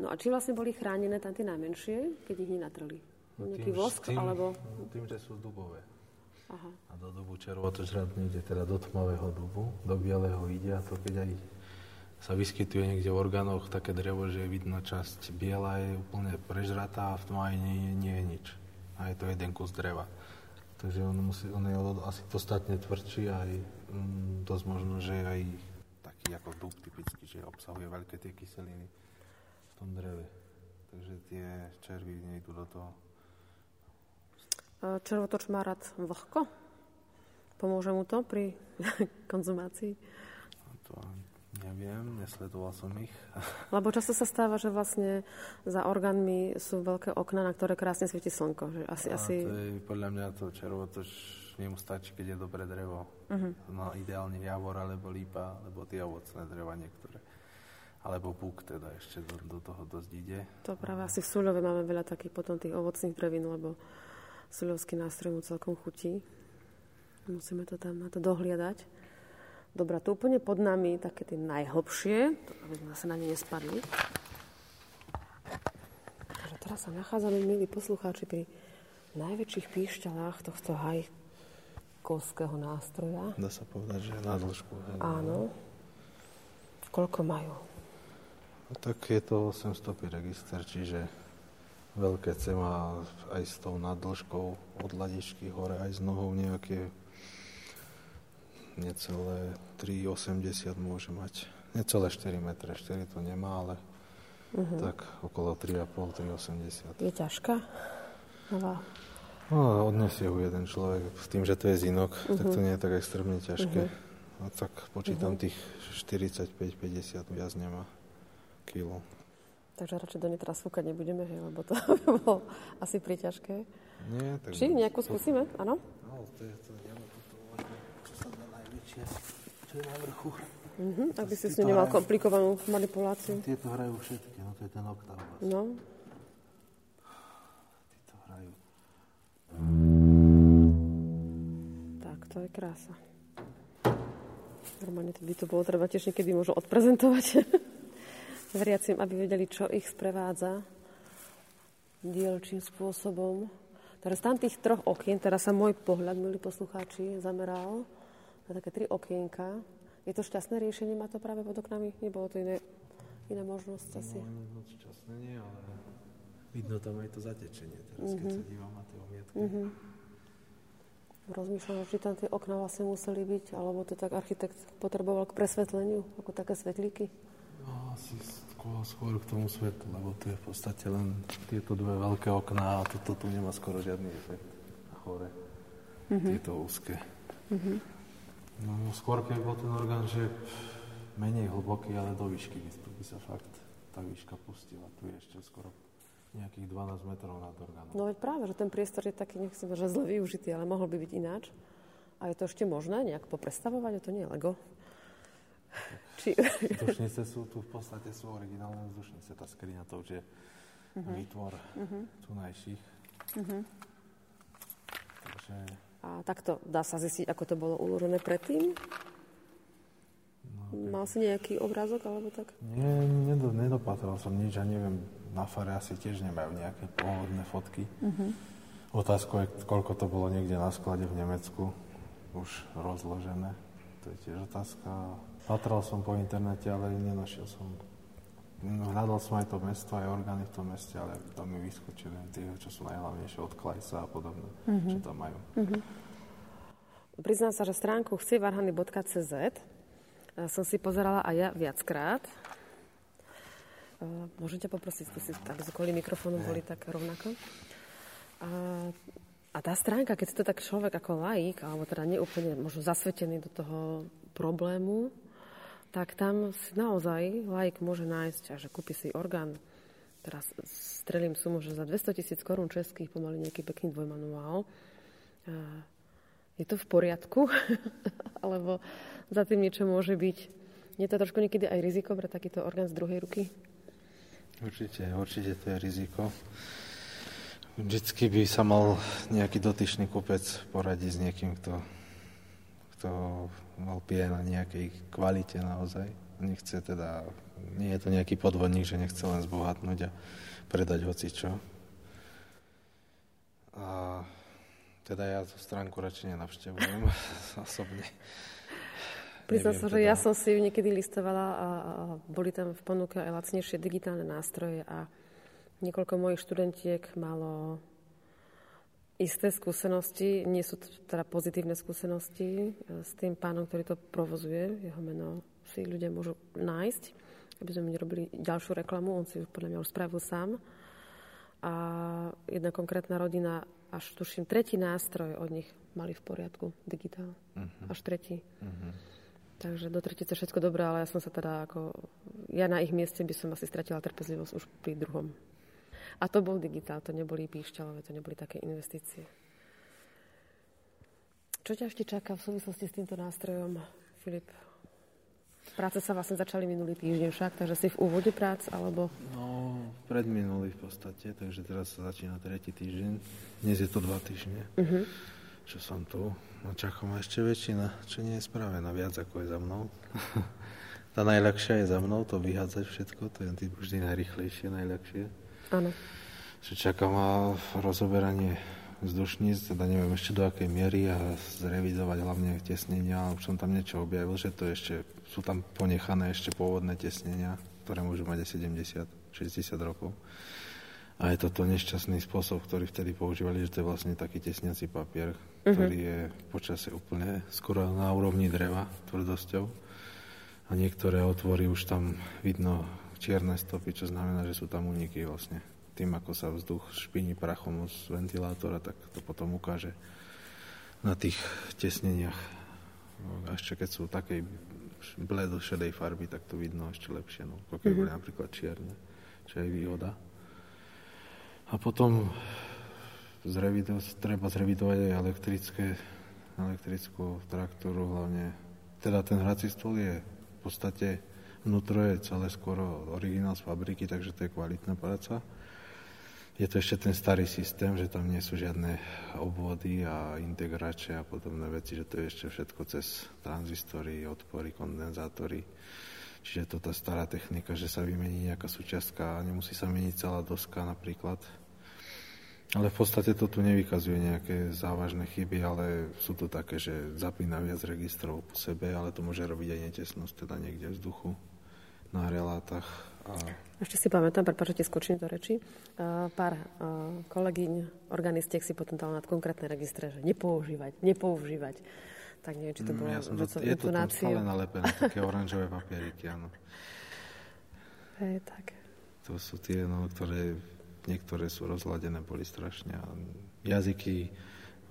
No a či vlastne boli chránené tam tie najmenšie, keď ich nenatrli? No, Nejaký tým, vosk, tým, alebo... No, tým, že sú dubové. Aha. A do dubu červotožrat ide teda do tmavého dubu, do bieleho ide a to keď aj sa vyskytuje niekde v orgánoch také drevo, že je vidno časť biela je úplne prežratá a v tmavej nie, nie je nič a je to jeden kus dreva. Takže on, musí, on je asi podstatne tvrdší a aj mm, dosť možno, že aj taký ako dub typický, že obsahuje veľké tie kyseliny v tom dreve. Takže tie červy nejdu do toho. Červotoč má rád vlhko? Pomôže mu to pri konzumácii? To Neviem, nesledoval som ich. Lebo často sa stáva, že vlastne za orgánmi sú veľké okna, na ktoré krásne svieti slnko. Že asi, a asi... To je podľa mňa to červotoč nemu stačí, keď je dobré drevo. Uh-huh. No ideálne javor, alebo lípa, alebo tie ovocné dreva niektoré. Alebo búk teda ešte do, do toho dosť ide. To práve asi v Suľove máme veľa takých potom tých ovocných drevín, lebo Suľovský nástroj mu celkom chutí. Musíme to tam na to dohliadať. Dobre, to úplne pod nami, také tie najhlbšie, aby sme zase na ne nespadli. Takže teraz sa nachádzame, milí poslucháči, pri najväčších píšťalách tohto hajkovského nástroja. Dá sa povedať, že na dĺžku. Áno. Koľko majú? No, tak je to 800 register, čiže veľké C má aj s tou nadĺžkou od ladičky hore, aj s nohou nejaké necelé 3,80 môže mať. Necelé 4 metre, 4 to nemá, ale uh-huh. tak okolo 3,5, 3,80. Je ťažká? Nová. No, odnesie ho jeden človek. S tým, že to je zinok, uh-huh. tak to nie je tak extrémne ťažké. Uh-huh. A tak počítam uh-huh. tých 45-50 viac nemá kilo. Takže radšej do nej teraz fúkať nebudeme, hej, lebo to by bolo asi priťažké. Nie, tak... Či nejakú skúsime, áno? No, to je to, ja najväčšie, čo je na vrchu. Uh-huh, aby si s ňou nemal komplikovanú manipuláciu. Tieto hrajú všetky, no to je ten oktav. No. Títo hrajú. Tak, to je krása. Normálne by to bolo treba tiež niekedy možno odprezentovať veriacim, aby vedeli, čo ich sprevádza dielčím spôsobom. Teraz tam tých troch okien, teraz sa môj pohľad, milí poslucháči, zameral na také tri okienka. Je to šťastné riešenie, má to práve pod oknami? Nebolo to iné, iná možnosť asi? No, moc šťastné nie, ale vidno tam aj to zatečenie teraz, mm-hmm. keď sa dívam na tie omietky. Mm-hmm. Rozmýšľam, či tam tie okna vlastne museli byť, alebo to tak architekt potreboval k presvetleniu, ako také svetlíky. No, asi skôr, skôr k tomu svetlu, lebo to je v podstate len tieto dve veľké okná a toto tu nemá skoro žiadny efekt hore. Mm-hmm. Tieto úzke. Mm-hmm. No, skôr keď bol ten orgán, že menej hlboký, ale do výšky by, by sa fakt tá výška pustila. Tu je ešte skoro nejakých 12 metrov nad orgánom. No veď práve, že ten priestor je taký, nechcem že zle využitý, ale mohol by byť ináč. A je to ešte možné nejak poprestavovať? To nie je Lego. Či... Vzdušnice sú tu v podstate sú originálne vzdušnice. Tá skriňa to už je uh-huh. výtvor uh-huh. tunajších. Uh-huh. Takže... A takto dá sa zistiť, ako to bolo uložené predtým? No, Mal si nejaký obrázok alebo tak? Nie, nedopatral som nič a neviem, na fare asi tiež nemajú nejaké pôvodné fotky. Uh-huh. Otázka je, koľko to bolo niekde na sklade v Nemecku, už rozložené. To je tiež otázka. Patral som po internete, ale nenašiel som. No, hľadal som aj to mesto, aj orgány v tom meste, ale tam mi vyskočili tie, čo sú najhlavnejšie od Klajsa a podobne, uh-huh. čo tam majú. Uh-huh. Priznám sa, že stránku chcievarhany.cz eh, som si pozerala aj ja viackrát Môžete poprosiť skúsiť, aby kvôli mikrofónu boli tak rovnako. A, a tá stránka, keď to tak človek ako laik, alebo teda neúplne možno zasvetený do toho problému, tak tam si naozaj laik môže nájsť a že kúpi si orgán. Teraz strelím sumu, že za 200 tisíc korún českých pomaly nejaký pekný dvojmanuál. Je to v poriadku? alebo za tým niečo môže byť? Nie to trošku niekedy aj riziko pre takýto orgán z druhej ruky? Určite, určite to je riziko. Vždycky by sa mal nejaký dotyčný kupec poradiť s niekým, kto, kto pije na nejakej kvalite naozaj. Nechce teda, nie je to nejaký podvodník, že nechce len zbohatnúť a predať hoci čo. A teda ja tú stránku radšej nenavštevujem osobne. Priznám sa, že teda... ja som si ju niekedy listovala a, a boli tam v ponuke aj lacnejšie digitálne nástroje a niekoľko mojich študentiek malo isté skúsenosti, nie sú teda pozitívne skúsenosti e, s tým pánom, ktorý to provozuje. Jeho meno si ľudia môžu nájsť, aby sme nerobili ďalšiu reklamu. On si ju podľa mňa už spravil sám. A jedna konkrétna rodina, až tuším, tretí nástroj od nich mali v poriadku, digitál. Uh-huh. Až tretí. Uh-huh. Takže do tretice všetko dobré, ale ja som sa teda ako... Ja na ich mieste by som asi stratila trpezlivosť už pri druhom. A to bol digitál, to neboli píšťalové, to neboli také investície. Čo ťa ešte čaká v súvislosti s týmto nástrojom, Filip? Práce sa vlastne začali minulý týždeň však, takže si v úvode prác, alebo... No, predminulý v podstate, takže teraz sa začína tretí týždeň. Dnes je to dva týždne. Uh-huh čo som tu. No Čachom má ešte väčšina, čo nie je spravená, viac ako je za mnou. Tá najľahšia je za mnou, to vyhádzať všetko, to je vždy najrychlejšie, najľahšie. Áno. Čo čaká ma rozoberanie vzdušníc, teda neviem ešte do akej miery a zrevidovať hlavne tesnenia. Už som tam niečo objavil, že to ešte, sú tam ponechané ešte pôvodné tesnenia, ktoré môžu mať aj 70, 60 rokov. A je toto nešťastný spôsob, ktorý vtedy používali, že to je vlastne taký tesniaci papier, uh-huh. ktorý je počasie úplne skoro na úrovni dreva tvrdosťou. A niektoré otvory už tam vidno čierne stopy, čo znamená, že sú tam uniky vlastne. Tým, ako sa vzduch špiní prachom z ventilátora, tak to potom ukáže na tých tesneniach. A ešte keď sú takej bledo šedej farby, tak to vidno ešte lepšie, no, ako keď uh-huh. boli napríklad čierne, čo je výhoda. A potom zrevido, treba zrevidovať aj elektrické, elektrickú traktúru, hlavne teda ten hrací stôl je v podstate vnútro je celé skoro originál z fabriky, takže to je kvalitná práca. Je to ešte ten starý systém, že tam nie sú žiadne obvody a integrače a podobné veci, že to je ešte všetko cez tranzistory, odpory, kondenzátory. Čiže to tá stará technika, že sa vymení nejaká súčiastka a nemusí sa meniť celá doska napríklad. Ale v podstate to tu nevykazuje nejaké závažné chyby, ale sú to také, že zapína viac registrov po sebe, ale to môže robiť aj netesnosť, teda niekde vzduchu na relátach. A... Ešte si pamätám, prepáčte, skočím do reči, pár kolegyň, organistiek si potom dal nad konkrétne registre, že nepoužívať, nepoužívať. Tak neviem, či to mm, bolo... Ja som to, je to tam stále nalepené, také oranžové papieriky, áno. Hej, tak. To sú tie, no, ktoré niektoré sú rozladené, boli strašne. Jazyky,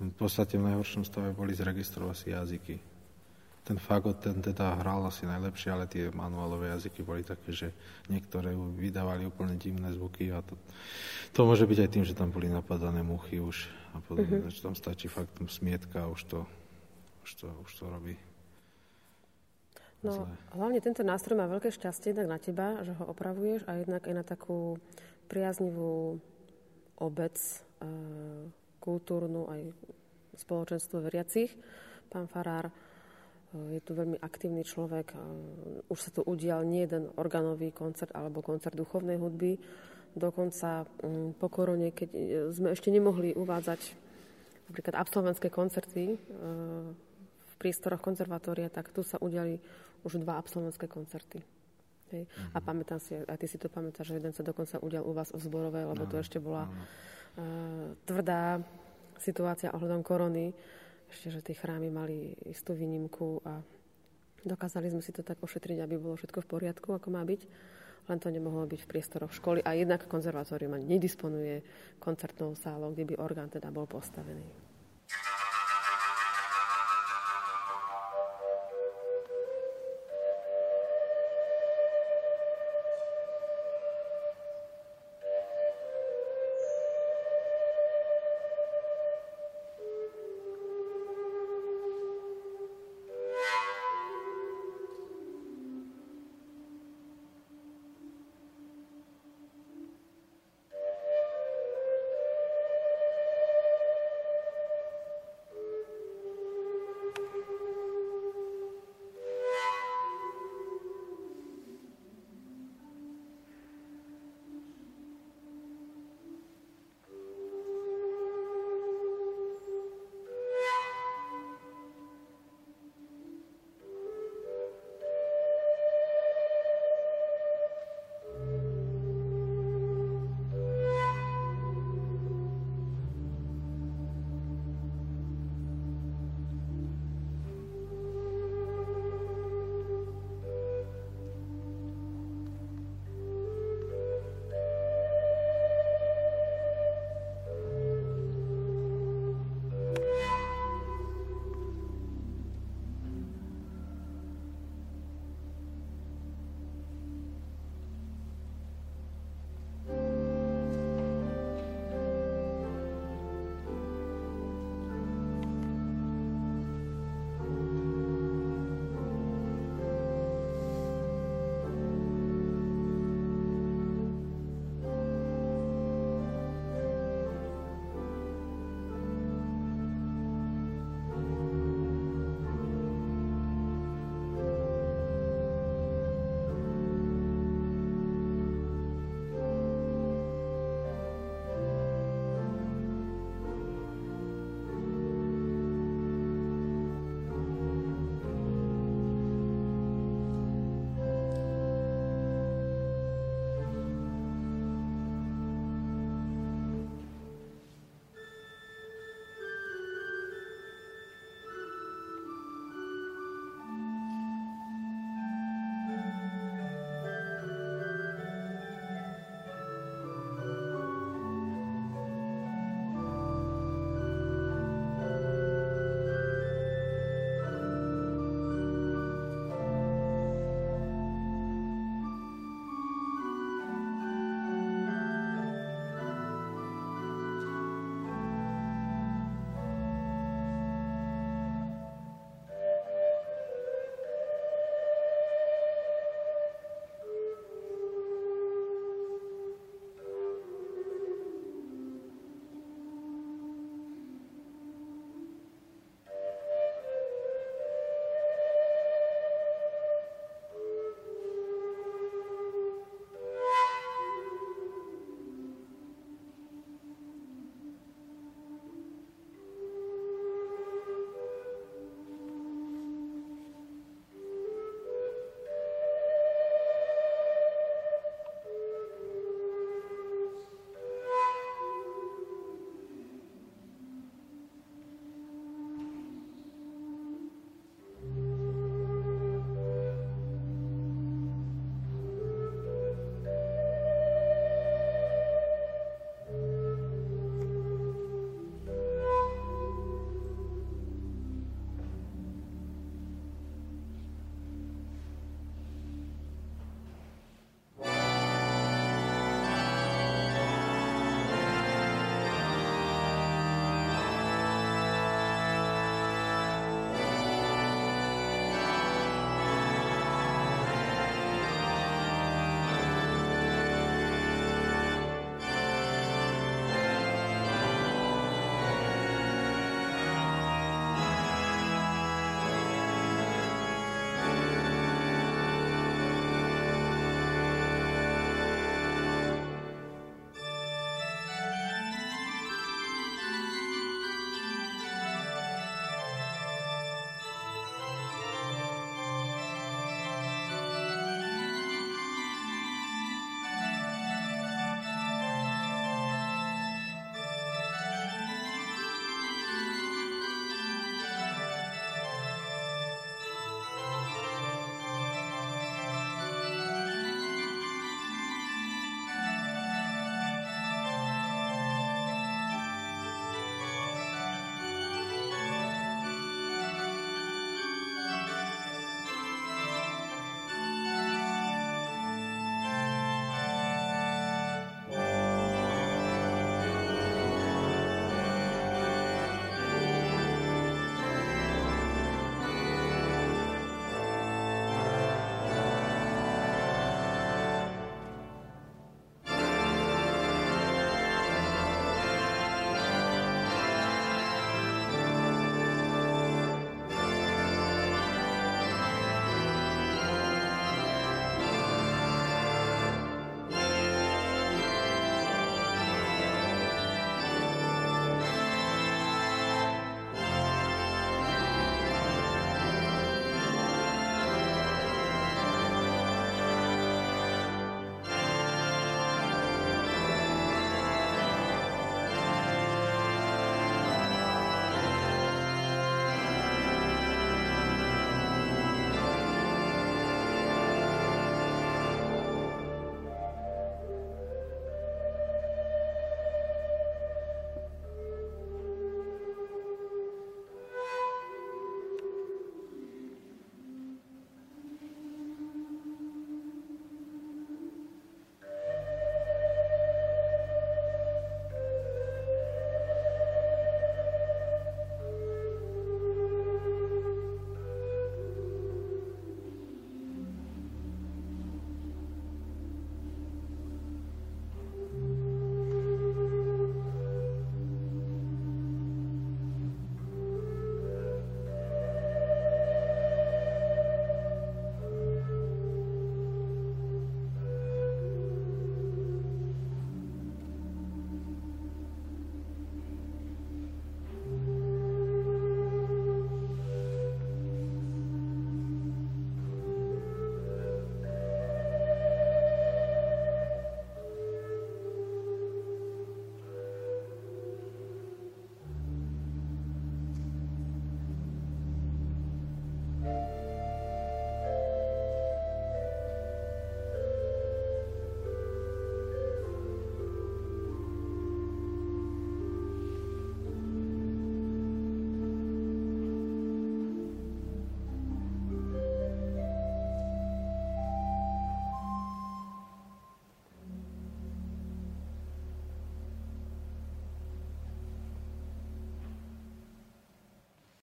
v podstate v najhoršom stave boli z registrov asi jazyky. Ten fagot, ten teda hral asi najlepšie, ale tie manuálové jazyky boli také, že niektoré vydávali úplne divné zvuky a to, to môže byť aj tým, že tam boli napadané muchy už a podobne, uh-huh. že tam stačí fakt smietka a už to, už to, už to robí. No, hlavne tento nástroj má veľké šťastie tak na teba, že ho opravuješ a jednak aj na takú priaznivú obec, e, kultúrnu aj spoločenstvo veriacich. Pán Farár je tu veľmi aktívny človek. Už sa tu udial nie jeden organový koncert alebo koncert duchovnej hudby. Dokonca mm, po korone, keď e, sme ešte nemohli uvádzať napríklad absolventské koncerty v prístoroch konzervatória, tak tu sa udiali už dva absolventské koncerty. Hej. Mm-hmm. A mhm. pamätám si, a ty si to pamätáš, že jeden sa dokonca udial u vás v zborové, lebo no, to ešte bola no. uh, tvrdá situácia ohľadom korony. Ešte, že tie chrámy mali istú výnimku a dokázali sme si to tak ošetriť, aby bolo všetko v poriadku, ako má byť. Len to nemohlo byť v priestoroch školy. A jednak konzervatórium nedisponuje koncertnou sálou, kde by orgán teda bol postavený.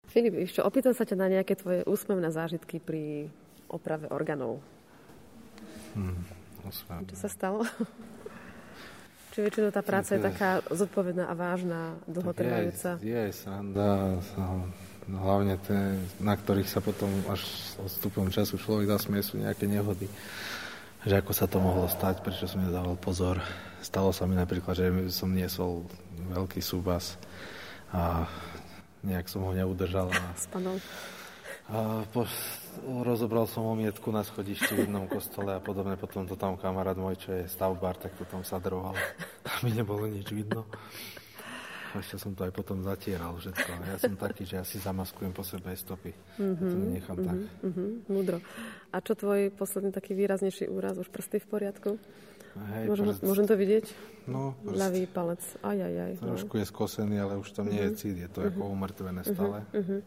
Filip, ešte opýtam sa ťa na nejaké tvoje úsmevné zážitky pri oprave orgánov. Hmm, úsmevné. Čo sa stalo? Či väčšinou tá práca je taká zodpovedná a vážna, dlhotrvajúca? Je, je sranda, no, hlavne tie, na ktorých sa potom až odstupom času človek zasmie, sú nejaké nehody. Že ako sa to mohlo stať, prečo som nedával pozor. Stalo sa mi napríklad, že som niesol veľký súbas a nejak som ho neudržal. A, Spadol. A po, rozobral som omietku na schodišti v jednom kostole a podobne. Potom to tam kamarát môj, čo je stavbar, tak to tam sadroval. A mi nebolo nič vidno. Ešte som to aj potom zatieral všetko. Ja som taký, že ja si zamaskujem po sebe aj stopy. Mm-hmm, to nechám mm-hmm, tak. Mm-hmm, múdro. A čo tvoj posledný taký výraznejší úraz? Už prsty v poriadku? Hej, môžem, prst... môžem to vidieť? No, prst. Ľavý palec. Aj, aj, aj. Trošku no. je skosený, ale už tam nie je cít. Je to mm-hmm. ako umrtvené stále. Mm-hmm.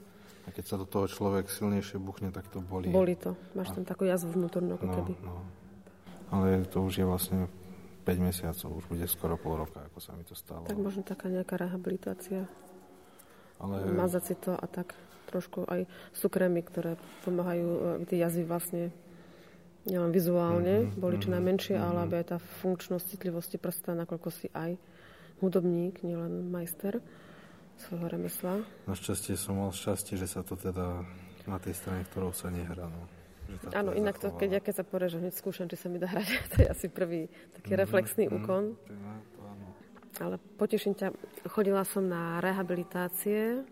A keď sa do toho človek silnejšie buchne, tak to bolí. Boli to. Máš tam takú jazvu vnútornú, ako no, keby. No. Ale to už je vlastne 5 mesiacov, už bude skoro pol roka, ako sa mi to stalo. Tak možno taká nejaká rehabilitácia. Ale... Mazať si to a tak trošku aj sú krémy, ktoré pomáhajú e, tie jazvy vlastne nielen vizuálne, mm-hmm, boli čo najmenšie, mm-hmm. ale aj tá funkčnosť citlivosti prsta, nakoľko si aj hudobník, nielen majster svojho remesla. Našťastie som mal šťastie, že sa to teda na tej strane, ktorou sa nehrá. No. Áno, inak to, keď ja keď sa povie, že hneď skúšam, či sa mi dá hrať, to je asi prvý taký mm, reflexný mm, úkon. Mm, Ale poteším ťa, chodila som na rehabilitácie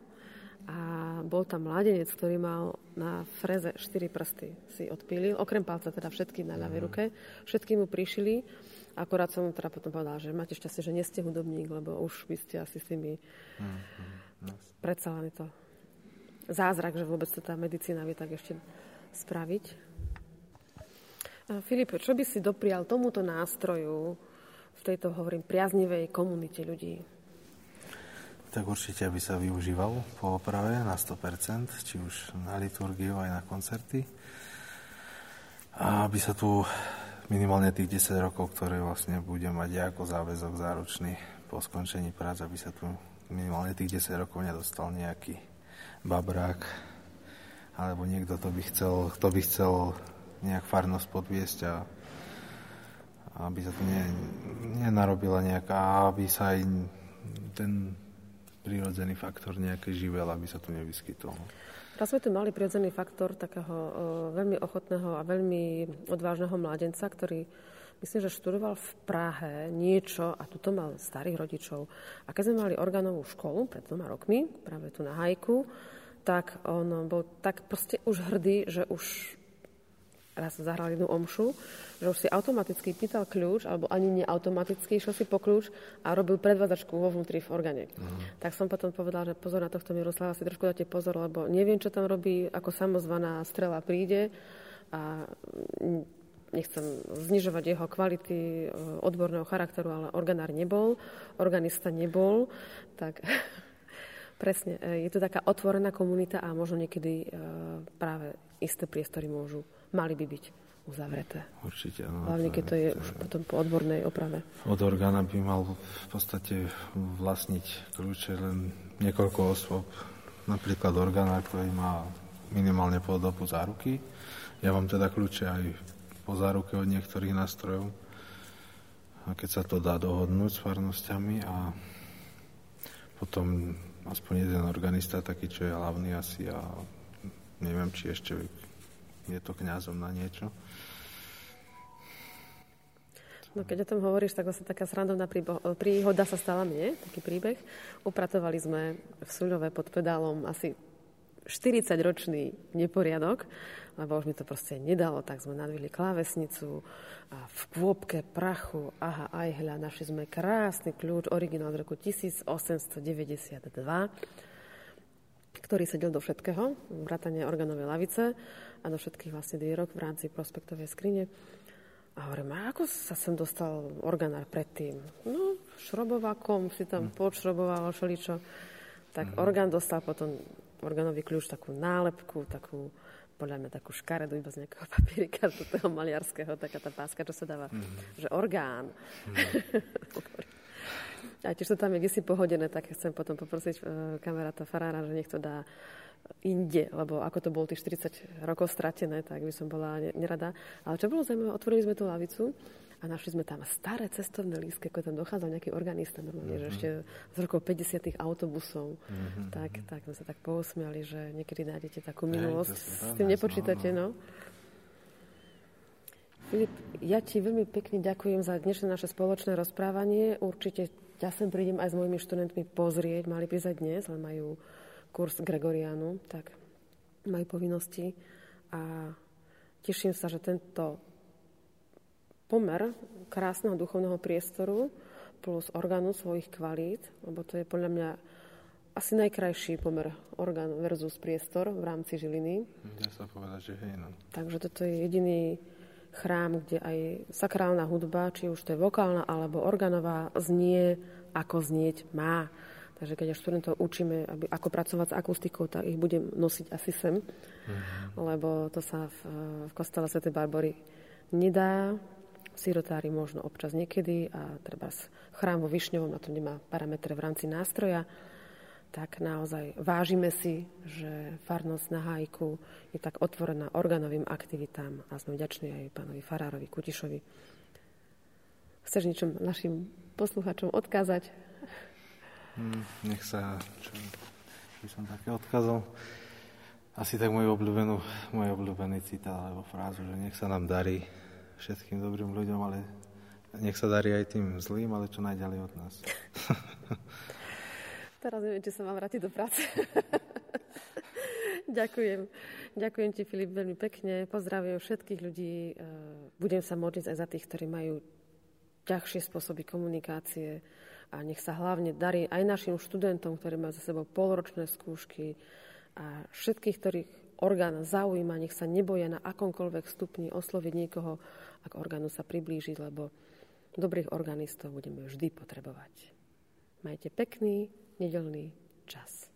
a bol tam mladenec, ktorý mal na freze 4 prsty si odpílil, okrem palca teda všetky na ľavej mm. ruke. Všetky mu prišili Akorát som mu teda potom povedala, že máte šťastie, že nie ste hudobník, lebo už by ste asi s tými... Mm, predsa len je to zázrak, že vôbec to tá medicína vie tak ešte spraviť. Filip, čo by si doprial tomuto nástroju v tejto, hovorím, priaznivej komunite ľudí? Tak určite, aby sa využíval po oprave na 100%, či už na liturgiu aj na koncerty. A aby sa tu minimálne tých 10 rokov, ktoré vlastne budem mať ja ako záväzok záručný po skončení prác, aby sa tu minimálne tých 10 rokov nedostal nejaký babrák alebo niekto, to by chcel, kto by chcel nejak farnosť podviesť a aby sa tu ne, nenarobila nejaká, aby sa aj ten prírodzený faktor nejaký živel, aby sa tu nevyskytol. Raz sme tu mali prirodzený faktor takého o, veľmi ochotného a veľmi odvážneho mladenca, ktorý myslím, že študoval v Prahe niečo a tuto mal starých rodičov. A keď sme mali orgánovú školu pred dvoma rokmi, práve tu na Hajku, tak on bol tak proste už hrdý, že už raz zahral jednu omšu, že už si automaticky pýtal kľúč, alebo ani neautomaticky, išiel si po kľúč a robil predvádzačku vo vnútri v orgáne. Uh-huh. Tak som potom povedal, že pozor na tohto Miroslava, si trošku dáte pozor, lebo neviem, čo tam robí, ako samozvaná strela príde a nechcem znižovať jeho kvality e, odborného charakteru, ale organár nebol, organista nebol, tak presne, e, je to taká otvorená komunita a možno niekedy e, práve isté priestory môžu mali by byť uzavreté. Určite, áno. Hlavne, keď to je už potom po odbornej oprave. Od orgána by mal v podstate vlastniť kľúče len niekoľko osôb. Napríklad orgána, ktorý má minimálne po dobu záruky. Ja mám teda kľúče aj po záruke od niektorých nástrojov. A keď sa to dá dohodnúť s farnosťami a potom aspoň jeden organista, taký, čo je hlavný asi a neviem, či ešte je to kňazom na niečo. No keď o tom hovoríš, tak vlastne taká srandovná príhoda sa stala mne, taký príbeh. Upratovali sme v Suľove pod pedálom asi 40-ročný neporiadok, lebo už mi to proste nedalo, tak sme nadvili klávesnicu a v kôpke prachu, aha, aj hľa, našli sme krásny kľúč, originál z roku 1892, ktorý sedel do všetkého, vrátane organovej lavice a do všetkých vlastne dierok v rámci prospektovej skrine. A hovorím, a ako sa sem dostal organár predtým? No, šrobovakom si tam mm. podšroboval všeličo. Tak mm. orgán dostal potom orgánový kľúč, takú nálepku, takú, podľa mňa takú škaredu iba z nejakého papierika, z toho maliarského, taká tá páska, čo sa dáva, mm. že orgán. Mm. A tiež to tam je vysi pohodené, tak chcem potom poprosiť uh, kamaráta Farára, že nech to dá inde, lebo ako to bolo tých 40 rokov stratené, tak by som bola nerada. Ale čo bolo zaujímavé, otvorili sme tú lavicu a našli sme tam staré cestovné lístky, ako tam dochádzal nejaký organista normálne, uh-huh. že mhm. ešte z rokov 50 autobusov. Uh-huh. Tak, tak sme sa tak pousmiali, že niekedy nájdete takú minulosť. S tým nepočítate, no. no. Filip, ja ti veľmi pekne ďakujem za dnešné naše spoločné rozprávanie. Určite ja sem prídem aj s mojimi študentmi pozrieť. Mali prísť dnes, len majú kurz Gregorianu, tak majú povinnosti. A teším sa, že tento pomer krásneho duchovného priestoru plus orgánu svojich kvalít, lebo to je podľa mňa asi najkrajší pomer orgán versus priestor v rámci Žiliny. Dá sa povedať, že hej, no. Takže toto je jediný chrám, kde aj sakrálna hudba, či už to je vokálna alebo organová, znie ako znieť má. Takže keď až študentov učíme, aby, ako pracovať s akustikou, tak ich budem nosiť asi sem, mm-hmm. lebo to sa v, v kostele Sv. Barbory nedá sirotári možno občas niekedy a treba chrám vo Višňovom na to nemá parametre v rámci nástroja, tak naozaj vážime si, že farnosť na Hajku je tak otvorená organovým aktivitám a sme vďační aj pánovi Farárovi Kutišovi. Chceš niečom našim posluchačom odkázať? Hmm, nech sa, čo by som také odkázal, asi tak môj obľúbenú, môj obľúbený citát alebo frázu, že nech sa nám darí všetkým dobrým ľuďom, ale nech sa darí aj tým zlým, ale čo najďalej od nás. Teraz neviem, či sa mám vrátiť do práce. Ďakujem. Ďakujem ti, Filip, veľmi pekne. Pozdravujem všetkých ľudí. E, budem sa modliť aj za tých, ktorí majú ťažšie spôsoby komunikácie a nech sa hlavne darí aj našim študentom, ktorí majú za sebou polročné skúšky a všetkých, ktorých orgán zaujíma, nech sa neboja na akomkoľvek stupni osloviť niekoho, ak orgánu sa priblížiť, lebo dobrých organistov budeme vždy potrebovať. Majte pekný nedelný čas.